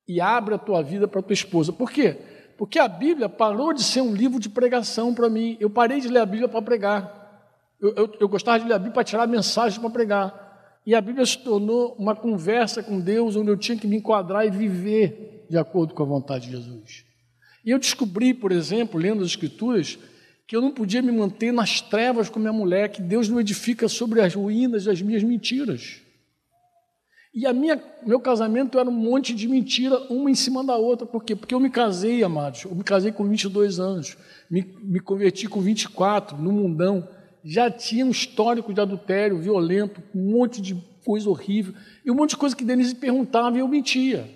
S2: e abre a tua vida para tua esposa. Por quê? Porque a Bíblia parou de ser um livro de pregação para mim. Eu parei de ler a Bíblia para pregar. Eu, eu, eu, gostava de ler a Bíblia para tirar mensagens para pregar. E a Bíblia se tornou uma conversa com Deus, onde eu tinha que me enquadrar e viver de acordo com a vontade de Jesus. E eu descobri, por exemplo, lendo as Escrituras, que eu não podia me manter nas trevas com minha mulher, que Deus não edifica sobre as ruínas das minhas mentiras. E a minha, meu casamento era um monte de mentira, uma em cima da outra. Por quê? Porque eu me casei, amados. Eu me casei com 22 anos. Me, me converti com 24, no mundão. Já tinha um histórico de adultério violento, um monte de coisa horrível. E um monte de coisa que Denise perguntava e eu mentia.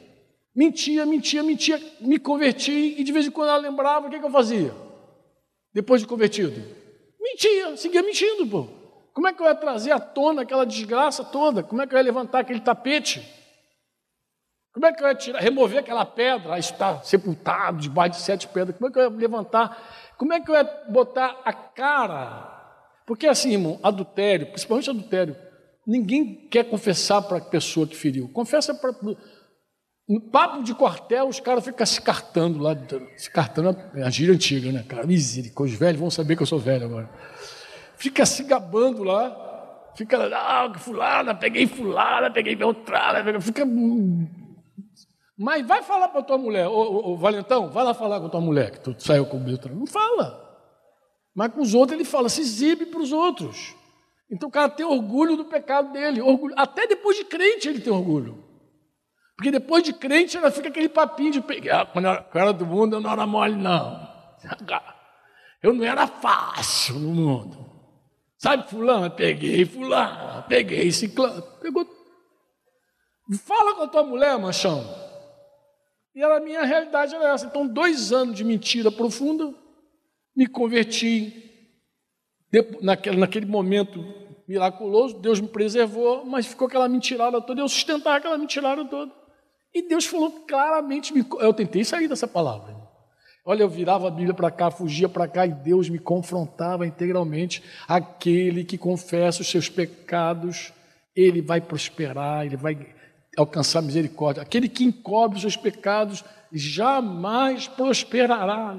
S2: Mentia, mentia, mentia. Me converti e de vez em quando ela lembrava, o que, que eu fazia? Depois de convertido? Mentia, seguia mentindo, pô. Como é que eu ia trazer à tona aquela desgraça toda? Como é que eu ia levantar aquele tapete? Como é que eu ia tirar, remover aquela pedra, está sepultado debaixo de sete pedras? Como é que eu ia levantar? Como é que eu ia botar a cara? Porque assim, irmão, adultério, principalmente adultério, ninguém quer confessar para a pessoa que feriu. Confessa para. No papo de quartel, os caras ficam se cartando lá, se cartando é a gíria antiga, né, cara? Misericórdia, os velhos vão saber que eu sou velho agora fica se gabando lá, fica, ah, fulana, peguei fulana, peguei Beltrana, fica... Mas vai falar para tua mulher, ô, ô, ô, Valentão, vai lá falar com tua mulher que tu saiu com o Beltrano. Não fala. Mas com os outros ele fala, se exibe para os outros. Então o cara tem orgulho do pecado dele, orgulho. até depois de crente ele tem orgulho. Porque depois de crente ela fica aquele papinho de pegar. Quando eu era do mundo eu não era mole, não. Eu não era fácil no mundo. Sabe, fulano, peguei fulano, peguei ciclano, pegou. Fala com a tua mulher, machão. E a minha realidade era essa. Então, dois anos de mentira profunda, me converti. Naquele, momento miraculoso, Deus me preservou, mas ficou aquela mentirada toda, eu sustentava aquela mentirada toda. E Deus falou claramente, eu tentei sair dessa palavra. Olha, eu virava a Bíblia para cá, fugia para cá e Deus me confrontava integralmente. Aquele que confessa os seus pecados, ele vai prosperar, ele vai alcançar misericórdia. Aquele que encobre os seus pecados jamais prosperará.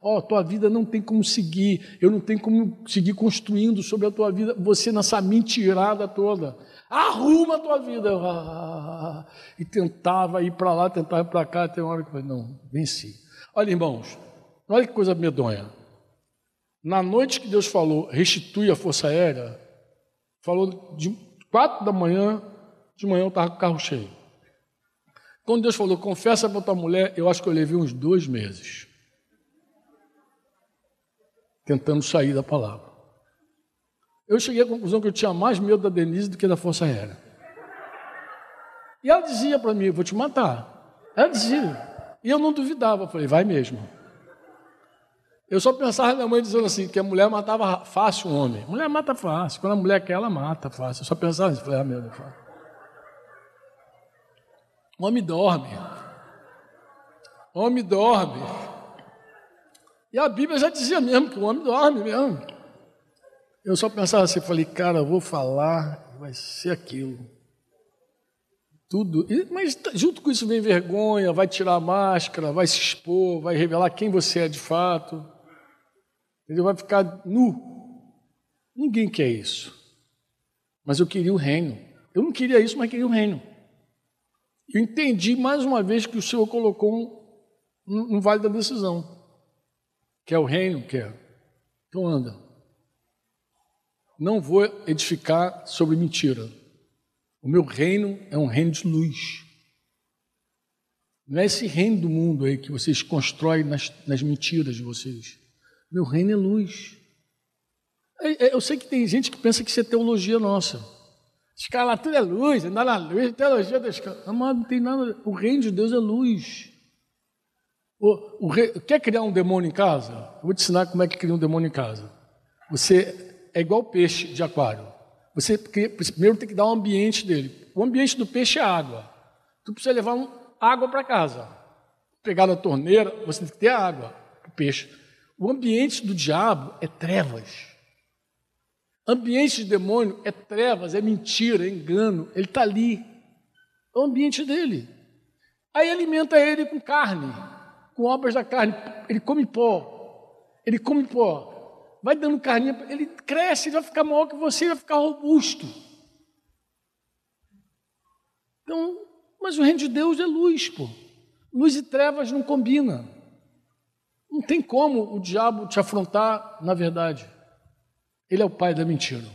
S2: Ó, oh, tua vida não tem como seguir, eu não tenho como seguir construindo sobre a tua vida, você nessa mentirada toda. Arruma a tua vida. E tentava ir para lá, tentava ir para cá, tem uma hora que eu falei, não, venci. Olha, irmãos, olha que coisa medonha. Na noite que Deus falou, restitui a força aérea, falou de quatro da manhã, de manhã eu estava com o carro cheio. Quando Deus falou, confessa para tua mulher, eu acho que eu levei uns dois meses. Tentando sair da palavra. Eu cheguei à conclusão que eu tinha mais medo da Denise do que da Força Aérea. E ela dizia para mim, vou te matar. Ela dizia. E eu não duvidava, falei, vai mesmo. Eu só pensava na minha mãe dizendo assim, que a mulher matava fácil o homem. Mulher mata fácil. Quando a mulher quer, ela mata fácil. Eu só pensava nisso. Falei, ah, meu Deus. Homem dorme. Homem dorme. E a Bíblia já dizia mesmo que o homem dorme mesmo. Eu só pensava assim, falei, cara, eu vou falar, vai ser aquilo tudo. Mas junto com isso vem vergonha, vai tirar a máscara, vai se expor, vai revelar quem você é de fato. Ele vai ficar nu. Ninguém quer isso. Mas eu queria o reino. Eu não queria isso, mas queria o reino. Eu entendi mais uma vez que o Senhor colocou um, um vale da decisão. Quer o reino? Quer. Então anda. Não vou edificar sobre mentira. O meu reino é um reino de luz. Não é esse reino do mundo aí que vocês constroem nas, nas mentiras de vocês. Meu reino é luz. É, é, eu sei que tem gente que pensa que isso é teologia nossa. Escala tudo é luz, andar na luz, teologia da escala. Amado, não tem nada. O reino de Deus é luz. O, o rei, quer criar um demônio em casa? Eu vou te ensinar como é que cria um demônio em casa. Você é igual peixe de aquário. Você primeiro tem que dar o um ambiente dele. O ambiente do peixe é água. Tu precisa levar um, água para casa. Pegar na torneira, você tem que ter água para o peixe. O ambiente do diabo é trevas. Ambiente de demônio é trevas, é mentira, é engano. Ele está ali. É o ambiente dele. Aí alimenta ele com carne, com obras da carne. Ele come pó, ele come pó. Vai dando carninha, ele cresce, ele vai ficar maior que você, vai ficar robusto. Então, mas o reino de Deus é luz, pô. Luz e trevas não combinam. Não tem como o diabo te afrontar na verdade. Ele é o pai da mentira.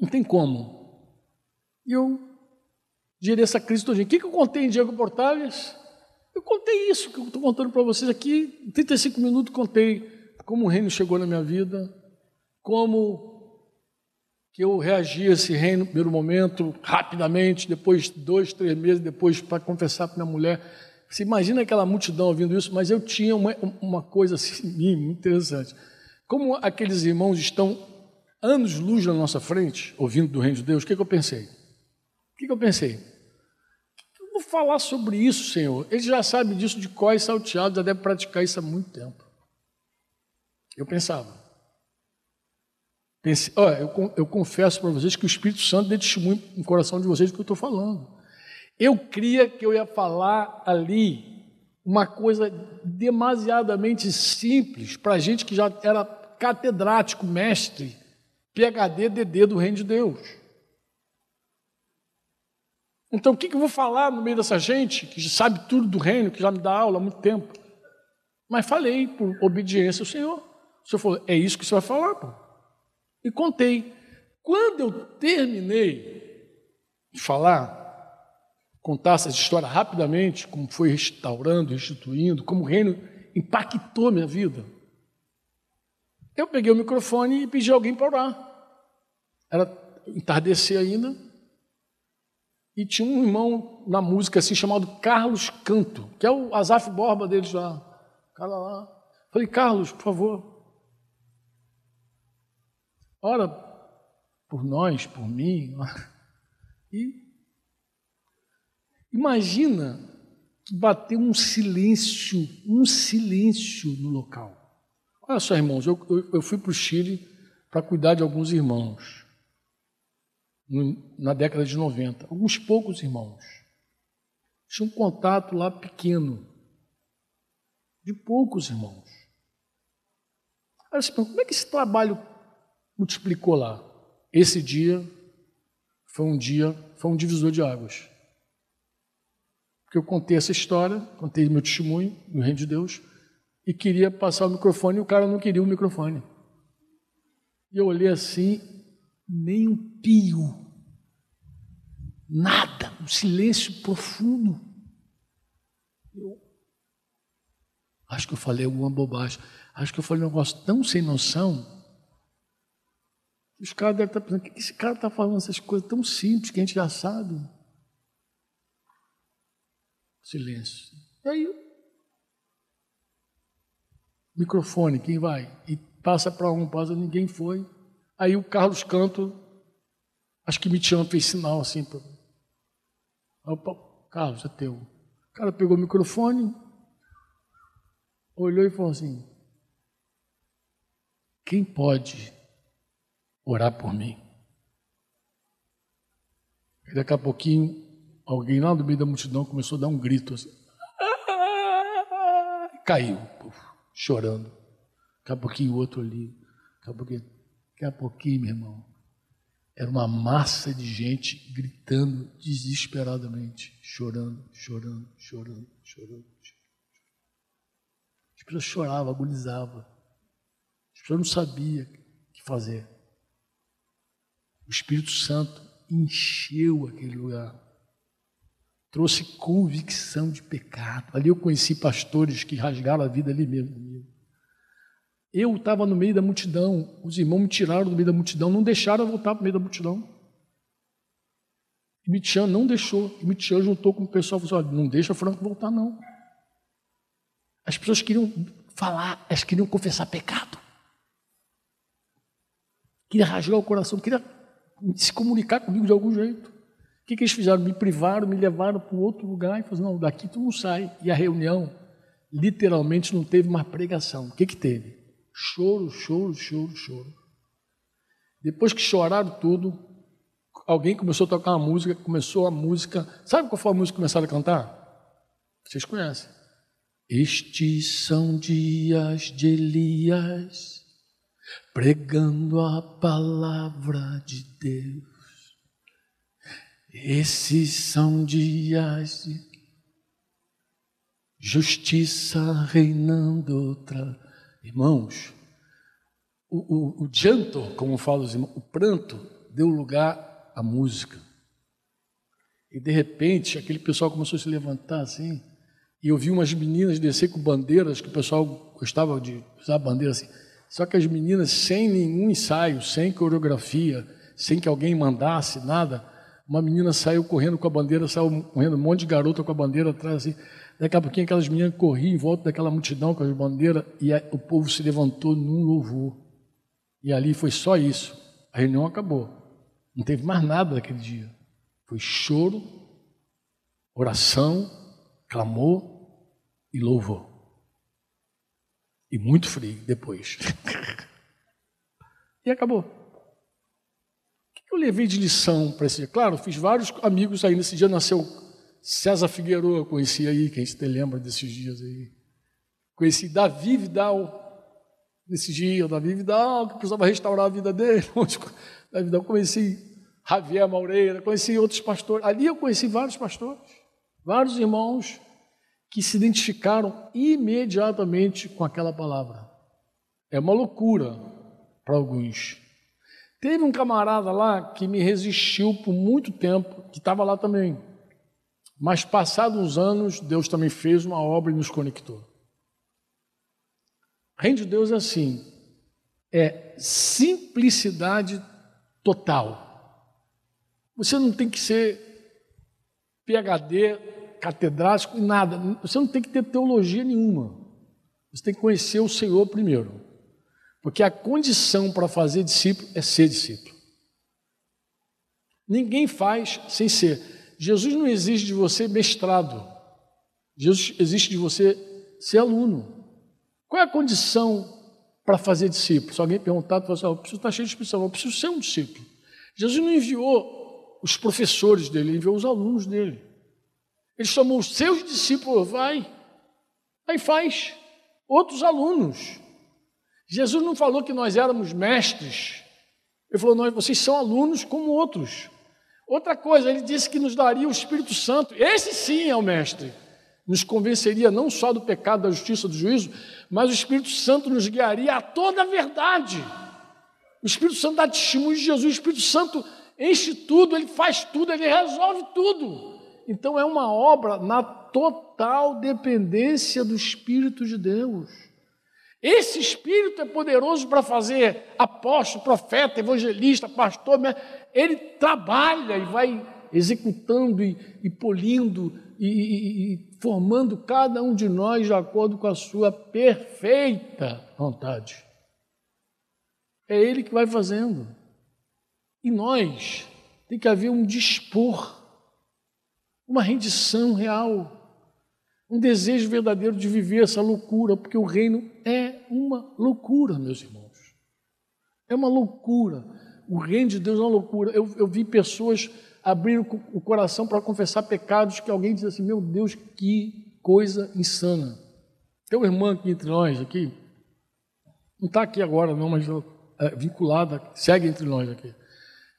S2: Não tem como. E eu gerei essa crise toda. O que, eu contei em Diego Portales? Eu contei isso que eu estou contando para vocês aqui. Em 35 minutos contei como o reino chegou na minha vida, como que eu reagi a esse reino no primeiro momento, rapidamente, depois dois, três meses depois, para confessar para minha mulher você imagina aquela multidão ouvindo isso, mas eu tinha uma, uma coisa assim, muito interessante. Como aqueles irmãos estão anos-luz na nossa frente, ouvindo do reino de Deus, o que, que eu pensei? O que, que eu pensei? Eu vou falar sobre isso, Senhor. Eles já sabem disso de e salteado, já devem praticar isso há muito tempo. Eu pensava. Pensei, olha, eu, eu confesso para vocês que o Espírito Santo deu testemunho no coração de vocês do que eu estou falando. Eu cria que eu ia falar ali uma coisa demasiadamente simples para gente que já era catedrático, mestre, PhD, DD do Reino de Deus. Então, o que, eu vou falar no meio dessa gente que sabe tudo do reino, que já me dá aula há muito tempo? Mas falei por obediência ao Senhor. O Senhor falou: é isso que você vai falar, pô. E contei. Quando eu terminei de falar, contar essa história rapidamente, como foi restaurando, restituindo, como o reino impactou minha vida. Eu peguei o microfone e pedi alguém para orar. Era entardecer ainda. E tinha um irmão na música assim chamado Carlos Canto, que é o Azaf Borba deles lá. Cara lá. Falei, Carlos, por favor. Ora por nós, por mim. E Imagina que bateu um silêncio, um silêncio no local. Olha só, irmãos, eu, eu, eu fui para o Chile para cuidar de alguns irmãos na década de 90, alguns poucos irmãos. Tinha um contato lá pequeno, de poucos irmãos. Aí você como é que esse trabalho multiplicou lá? Esse dia foi um dia, foi um divisor de águas. Porque eu contei essa história, contei meu testemunho no reino de Deus, e queria passar o microfone e o cara não queria o microfone. E eu olhei assim, nem um pio, nada, um silêncio profundo. Eu acho que eu falei alguma bobagem, acho que eu falei um negócio tão sem noção. Os caras devem estar pensando, que esse cara está falando essas coisas tão simples que a gente já sabe. Silêncio. E aí, microfone, quem vai? E passa para um, passa, ninguém foi. Aí o Carlos Canto, acho que me chama, fez sinal assim. Pra... Opa, Carlos, é teu. O cara pegou o microfone, olhou e falou assim: Quem pode orar por mim? Daqui a pouquinho alguém lá no meio da multidão começou a dar um grito assim. Caiu, chorando. Daqui a pouquinho o outro ali. Daqui a pouquinho, daqui a pouquinho, meu irmão. Era uma massa de gente gritando desesperadamente, chorando, chorando, chorando, chorando. As pessoas choravam, agonizavam. As pessoas não sabiam o que fazer. O Espírito Santo encheu aquele lugar trouxe convicção de pecado. Ali eu conheci pastores que rasgaram a vida ali mesmo. Eu estava no meio da multidão, os irmãos me tiraram do meio da multidão, não deixaram eu voltar para o meio da multidão. E Mitian não deixou. E Mitian juntou com o pessoal e falou assim, não deixa Franco voltar, não. As pessoas queriam falar, elas queriam confessar pecado. Queria rasgar o coração, queria se comunicar comigo de algum jeito. O que, que eles fizeram? Me privaram, me levaram para um outro lugar e falaram, não, daqui tu não sai. E a reunião, literalmente, não teve mais pregação. O que, que teve? Choro, choro, choro, choro. Depois que choraram tudo, alguém começou a tocar uma música, começou a música. Sabe qual foi a música que começaram a cantar? Vocês conhecem. Estes são dias de Elias, pregando a palavra de Deus. Esses são dias de justiça reinando outra. Irmãos, o, o, o janto, como falam os irmãos, o pranto deu lugar à música. E de repente, aquele pessoal começou a se levantar assim, e eu vi umas meninas descer com bandeiras, que o pessoal gostava de usar bandeira assim. Só que as meninas, sem nenhum ensaio, sem coreografia, sem que alguém mandasse nada, uma menina saiu correndo com a bandeira, saiu correndo um monte de garota com a bandeira atrás assim. Daqui a pouquinho aquelas meninas corriam em volta daquela multidão com as bandeiras e a, o povo se levantou num louvor. E ali foi só isso. A reunião acabou. Não teve mais nada daquele dia. Foi choro, oração, clamor e louvor. E muito frio depois. e acabou. Eu levei de lição para esse dia? Claro, fiz vários amigos aí. Nesse dia nasceu César Figueiredo, conheci aí, quem se lembra desses dias aí. Conheci Davi Vidal, nesse dia, Davi Vidal, que precisava restaurar a vida dele. Davi Vidal, conheci Javier Maureira, conheci outros pastores. Ali eu conheci vários pastores, vários irmãos que se identificaram imediatamente com aquela palavra. É uma loucura para alguns. Teve um camarada lá que me resistiu por muito tempo, que estava lá também. Mas passados uns anos, Deus também fez uma obra e nos conectou. Reino de Deus é assim, é simplicidade total. Você não tem que ser PhD, catedrático, nada. Você não tem que ter teologia nenhuma. Você tem que conhecer o Senhor primeiro. Porque a condição para fazer discípulo é ser discípulo. Ninguém faz sem ser. Jesus não exige de você mestrado. Jesus exige de você ser aluno. Qual é a condição para fazer discípulo? Se alguém perguntar, você fala assim, eu preciso estar cheio de expressão, eu preciso ser um discípulo. Jesus não enviou os professores dele, ele enviou os alunos dele. Ele chamou os seus discípulos, vai, aí faz. Outros alunos. Jesus não falou que nós éramos mestres. Ele falou, nós, vocês são alunos como outros. Outra coisa, ele disse que nos daria o Espírito Santo. Esse sim é o mestre nos convenceria não só do pecado, da justiça, do juízo, mas o Espírito Santo nos guiaria a toda a verdade. O Espírito Santo dá testemunho de Jesus, o Espírito Santo enche tudo, ele faz tudo, ele resolve tudo. Então é uma obra na total dependência do Espírito de Deus. Esse Espírito é poderoso para fazer apóstolo, profeta, evangelista, pastor, ele trabalha e vai executando e, e polindo e, e, e formando cada um de nós de acordo com a sua perfeita vontade. É Ele que vai fazendo. E nós tem que haver um dispor, uma rendição real, um desejo verdadeiro de viver essa loucura, porque o reino é uma loucura, meus irmãos. É uma loucura. O reino de Deus é uma loucura. Eu, eu vi pessoas abrir o coração para confessar pecados que alguém diz assim: Meu Deus, que coisa insana. Tem uma irmã aqui entre nós, aqui, não está aqui agora, não, mas é vinculada, segue entre nós aqui.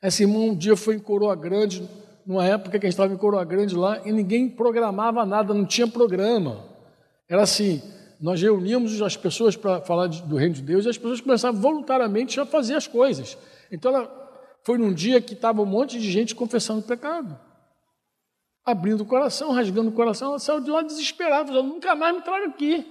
S2: Essa irmã um dia foi em Coroa Grande, numa época que a gente estava em Coroa Grande lá, e ninguém programava nada, não tinha programa. Era assim: nós reuníamos as pessoas para falar do reino de Deus e as pessoas começavam voluntariamente a fazer as coisas. Então ela foi num dia que estava um monte de gente confessando pecado. Abrindo o coração, rasgando o coração, ela saiu de lá desesperada, falando, nunca mais me traga aqui.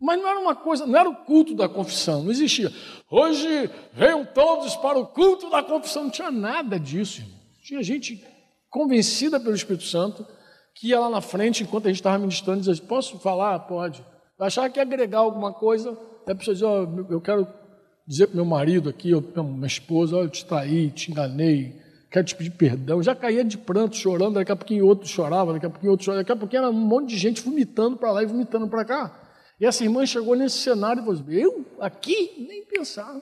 S2: Mas não era uma coisa, não era o culto da confissão, não existia. Hoje venham todos para o culto da confissão, não tinha nada disso, irmão. Tinha gente convencida pelo Espírito Santo que ia lá na frente, enquanto a gente estava ministrando, dizia: Posso falar? Pode. Achava que ia agregar alguma coisa, a pessoa dizia: oh, Eu quero dizer para meu marido aqui, ou para minha esposa, olha, eu te traí, te enganei, quero te pedir perdão. Já caía de pranto, chorando, daqui a pouquinho outro chorava, daqui a pouquinho outro chorava, daqui a pouquinho era um monte de gente vomitando para lá e vomitando para cá. E essa irmã chegou nesse cenário e falou assim, eu? Aqui? Nem pensar.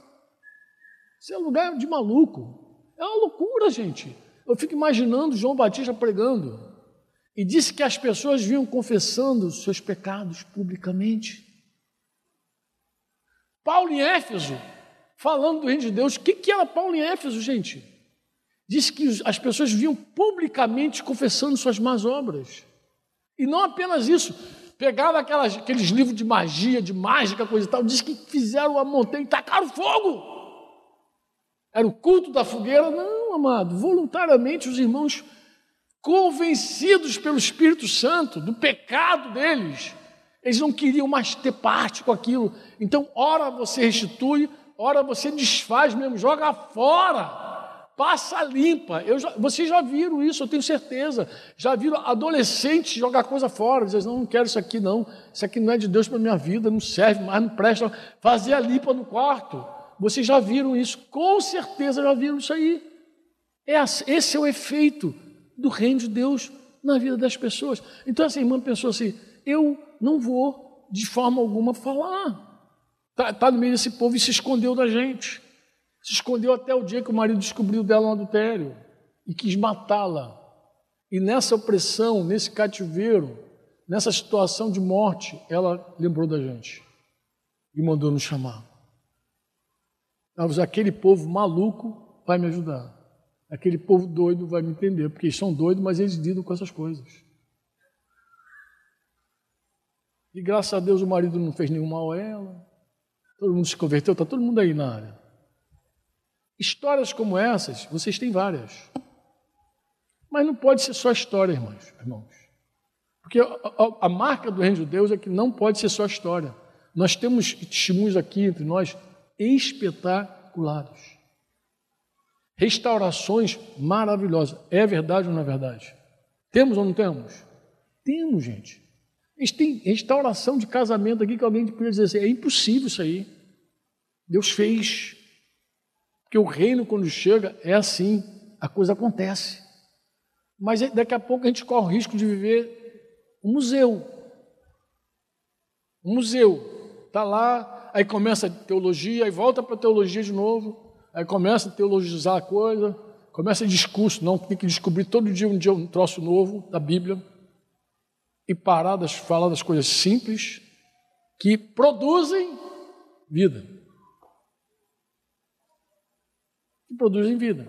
S2: Isso é lugar de maluco. É uma loucura, gente. Eu fico imaginando João Batista pregando. E disse que as pessoas vinham confessando seus pecados publicamente. Paulo em Éfeso, falando do reino de Deus. O que, que era Paulo em Éfeso, gente? Disse que as pessoas vinham publicamente confessando suas más obras. E não apenas isso, pegaram aquelas, aqueles livros de magia, de mágica, coisa e tal, diz que fizeram a montanha e tacaram fogo. Era o culto da fogueira? Não, amado. Voluntariamente os irmãos, convencidos pelo Espírito Santo do pecado deles, eles não queriam mais ter parte com aquilo. Então, ora você restitui, ora você desfaz mesmo, joga fora passa limpa. Eu já, vocês já viram isso, eu tenho certeza. Já viram adolescentes jogar coisa fora, dizer, não, não quero isso aqui não, isso aqui não é de Deus para minha vida, não serve mais, não presta. Fazer a limpa no quarto. Vocês já viram isso, com certeza já viram isso aí. É, esse é o efeito do reino de Deus na vida das pessoas. Então essa irmã pensou assim: eu não vou de forma alguma falar. Está tá no meio desse povo e se escondeu da gente. Se escondeu até o dia que o marido descobriu dela um adultério e quis matá-la. E nessa opressão, nesse cativeiro, nessa situação de morte, ela lembrou da gente e mandou nos chamar. Aquele povo maluco vai me ajudar. Aquele povo doido vai me entender, porque eles são doidos, mas eles lidam com essas coisas. E graças a Deus o marido não fez nenhum mal a ela. Todo mundo se converteu, está todo mundo aí na área. Histórias como essas, vocês têm várias. Mas não pode ser só história, irmãos. irmãos. Porque a, a, a, marca do reino de Deus é que não pode ser só história. Nós temos testemunhos aqui entre nós espetaculares. Restaurações maravilhosas. É verdade ou não é verdade? Temos ou não temos? Temos, gente. A gente tem restauração de casamento aqui que alguém podia dizer assim: é impossível isso aí. Deus fez. Porque o reino, quando chega, é assim, a coisa acontece. Mas daqui a pouco a gente corre o risco de viver um museu. Um museu. Está lá, aí começa a teologia, aí volta para a teologia de novo, aí começa a teologizar a coisa, começa discurso, não, tem que descobrir todo dia um dia um troço novo da Bíblia e parar de falar das coisas simples que produzem vida. que produzem vida.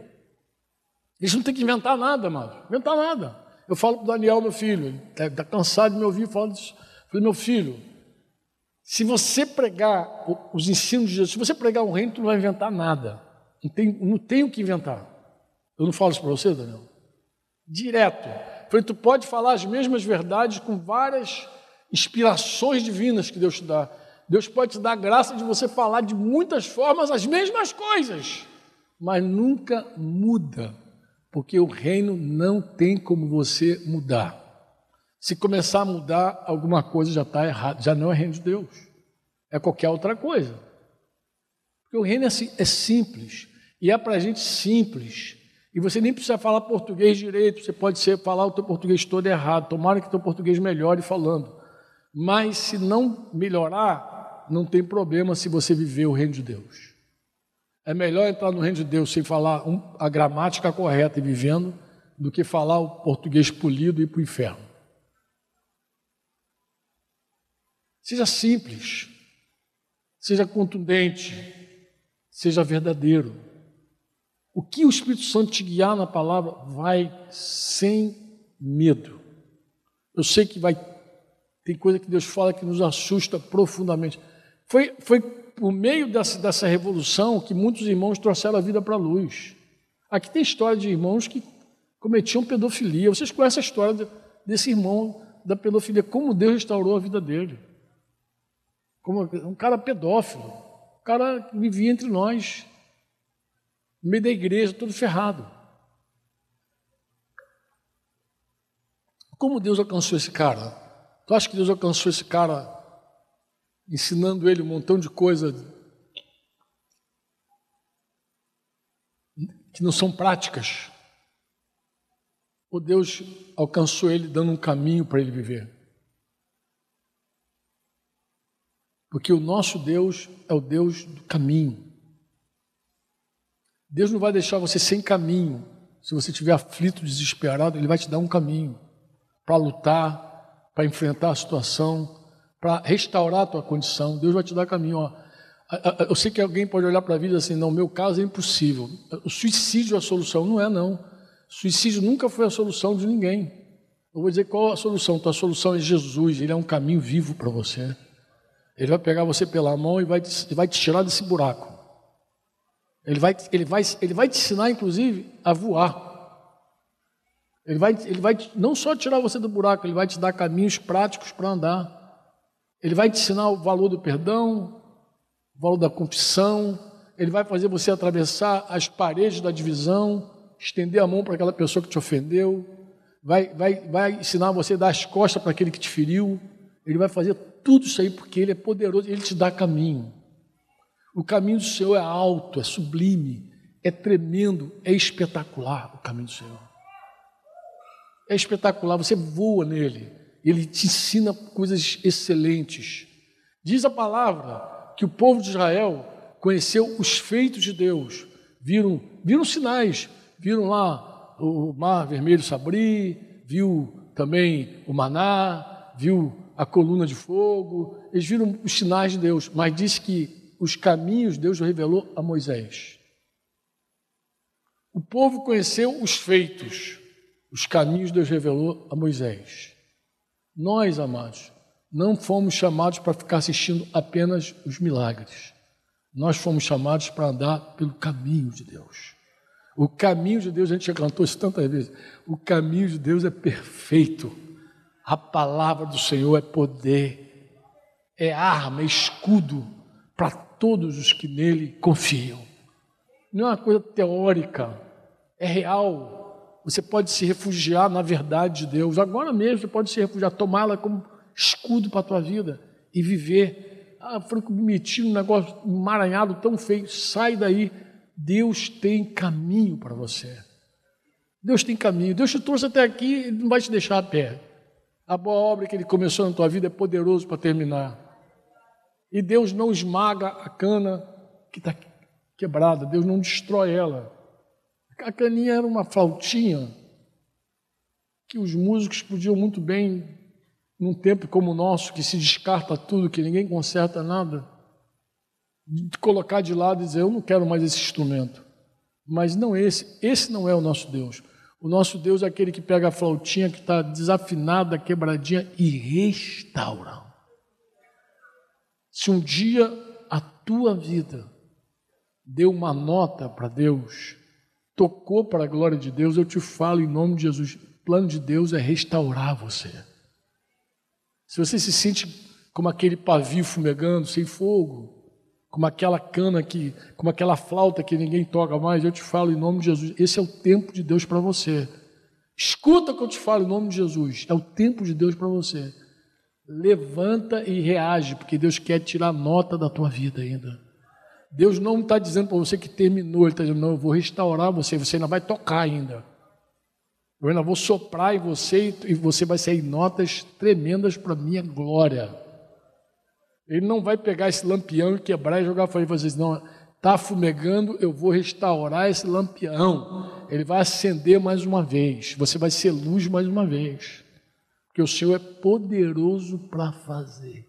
S2: Eles não têm que inventar nada, amado. Inventar nada. Eu falo para o Daniel, meu filho, ele está cansado de me ouvir falando disso. Eu falei, meu filho, se você pregar os ensinos de Jesus, se você pregar um reino, tu não vai inventar nada. Não tem, não que inventar. Eu não falo isso para você, Daniel? Direto. Falei, tu pode falar as mesmas verdades com várias inspirações divinas que Deus te dá. Deus pode te dar a graça de você falar de muitas formas as mesmas coisas mas nunca muda, porque o reino não tem como você mudar. Se começar a mudar, alguma coisa já está errada, já não é reino de Deus, é qualquer outra coisa. Porque o reino é, é simples, e é para gente simples. E você nem precisa falar português direito, você pode ser, falar o teu português todo errado, tomara que o teu português melhore falando. Mas se não melhorar, não tem problema se você viver o reino de Deus. É melhor entrar no reino de Deus sem falar a gramática correta e vivendo, do que falar o português polido e ir para o inferno. Seja simples, seja contundente, seja verdadeiro. O que o Espírito Santo te guiar na palavra, vai sem medo. Eu sei que vai tem coisa que Deus fala que nos assusta profundamente. Foi, foi por meio dessa, dessa revolução que muitos irmãos trouxeram a vida para a luz. Aqui tem história de irmãos que cometiam pedofilia. Vocês conhecem a história desse irmão da pedofilia, como Deus restaurou a vida dele. Como um cara pedófilo, um cara que vivia entre nós, no meio da igreja, todo ferrado. Como Deus alcançou esse cara? Tu acha que Deus alcançou esse cara ensinando ele um montão de coisas que não são práticas. O Deus alcançou ele dando um caminho para ele viver. Porque o nosso Deus é o Deus do caminho. Deus não vai deixar você sem caminho. Se você estiver aflito, desesperado, Ele vai te dar um caminho para lutar, para enfrentar a situação, para restaurar a tua condição. Deus vai te dar caminho. Ó. Eu sei que alguém pode olhar para a vida assim, não, meu caso é impossível. O suicídio é a solução. Não é, não. Suicídio nunca foi a solução de ninguém. Eu vou dizer qual a solução. Tua solução é Jesus. Ele é um caminho vivo para você. Ele vai pegar você pela mão e vai te, vai te tirar desse buraco. Ele vai, ele, vai, ele vai te ensinar, inclusive, a voar. Ele vai, ele vai não só tirar você do buraco, ele vai te dar caminhos práticos para andar. Ele vai te ensinar o valor do perdão, o valor da confissão, ele vai fazer você atravessar as paredes da divisão, estender a mão para aquela pessoa que te ofendeu, vai, vai, vai ensinar você a dar as costas para aquele que te feriu, ele vai fazer tudo isso aí porque ele é poderoso, ele te dá caminho. O caminho do Senhor é alto, é sublime, é tremendo, é espetacular o caminho do Senhor. É espetacular, você voa nele, ele te ensina coisas excelentes. Diz a palavra que o povo de Israel conheceu os feitos de Deus, viram, viram sinais, viram lá o mar vermelho se abrir, viu também o maná, viu a coluna de fogo, eles viram os sinais de Deus, mas diz que os caminhos Deus revelou a Moisés. O povo conheceu os feitos, os caminhos Deus revelou a Moisés. Nós, amados, não fomos chamados para ficar assistindo apenas os milagres. Nós fomos chamados para andar pelo caminho de Deus. O caminho de Deus, a gente já cantou isso tantas vezes. O caminho de Deus é perfeito. A palavra do Senhor é poder, é arma, é escudo para todos os que nele confiam. Não é uma coisa teórica, é real. Você pode se refugiar na verdade de Deus. Agora mesmo você pode se refugiar, tomá-la como escudo para a tua vida e viver. Ah, Franco, me meti num negócio emaranhado tão feio. Sai daí. Deus tem caminho para você. Deus tem caminho. Deus te trouxe até aqui e não vai te deixar a pé. A boa obra que Ele começou na tua vida é poderoso para terminar. E Deus não esmaga a cana que está quebrada. Deus não destrói ela. A caninha era uma flautinha que os músicos podiam muito bem num tempo como o nosso, que se descarta tudo, que ninguém conserta nada, de colocar de lado e dizer: Eu não quero mais esse instrumento. Mas não esse, esse não é o nosso Deus. O nosso Deus é aquele que pega a flautinha que está desafinada, quebradinha e restaura. Se um dia a tua vida deu uma nota para Deus, tocou para a glória de Deus, eu te falo em nome de Jesus: o plano de Deus é restaurar você. Se você se sente como aquele pavio fumegando, sem fogo, como aquela cana que, como aquela flauta que ninguém toca mais, eu te falo em nome de Jesus, esse é o tempo de Deus para você. Escuta o que eu te falo em nome de Jesus, é o tempo de Deus para você. Levanta e reage, porque Deus quer tirar nota da tua vida ainda. Deus não está dizendo para você que terminou, Ele está dizendo, não, eu vou restaurar você, você ainda vai tocar ainda. Eu ainda vou soprar em você e você vai sair notas tremendas para minha glória. Ele não vai pegar esse lampião e quebrar e jogar fora e fazer assim, não, está fumegando, eu vou restaurar esse lampião. Ele vai acender mais uma vez, você vai ser luz mais uma vez. Porque o Senhor é poderoso para fazer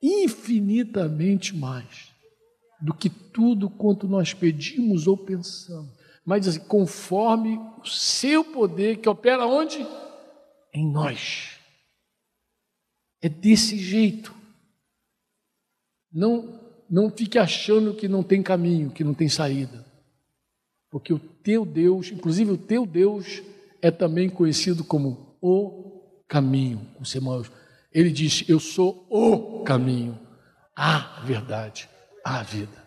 S2: infinitamente mais do que tudo quanto nós pedimos ou pensamos mas assim, conforme o seu poder que opera onde? Em nós. É desse jeito. Não, não fique achando que não tem caminho, que não tem saída. Porque o teu Deus, inclusive o teu Deus, é também conhecido como o caminho, com C Ele diz: Eu sou o caminho, a verdade, a vida.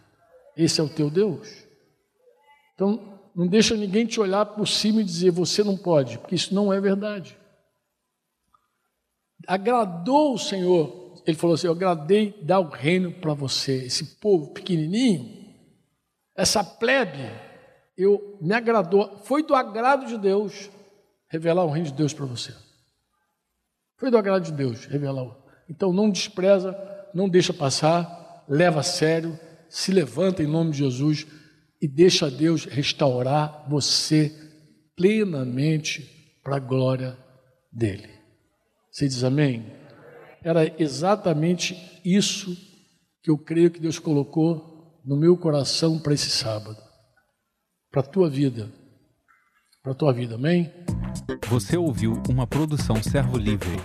S2: Esse é o teu Deus. Então, não deixa ninguém te olhar por cima e dizer você não pode, porque isso não é verdade. Agradou o Senhor, ele falou assim: Eu agradei dar o reino para você, esse povo pequenininho, essa plebe, eu me agradou, foi do agrado de Deus revelar o reino de Deus para você. Foi do agrado de Deus revelar. Então não despreza, não deixa passar, leva a sério, se levanta em nome de Jesus e deixa Deus restaurar você plenamente para a glória dele. Você diz amém? Era exatamente isso que eu creio que Deus colocou no meu coração para esse sábado, para a tua vida, para a tua vida, amém?
S1: Você ouviu uma produção Servo Livre.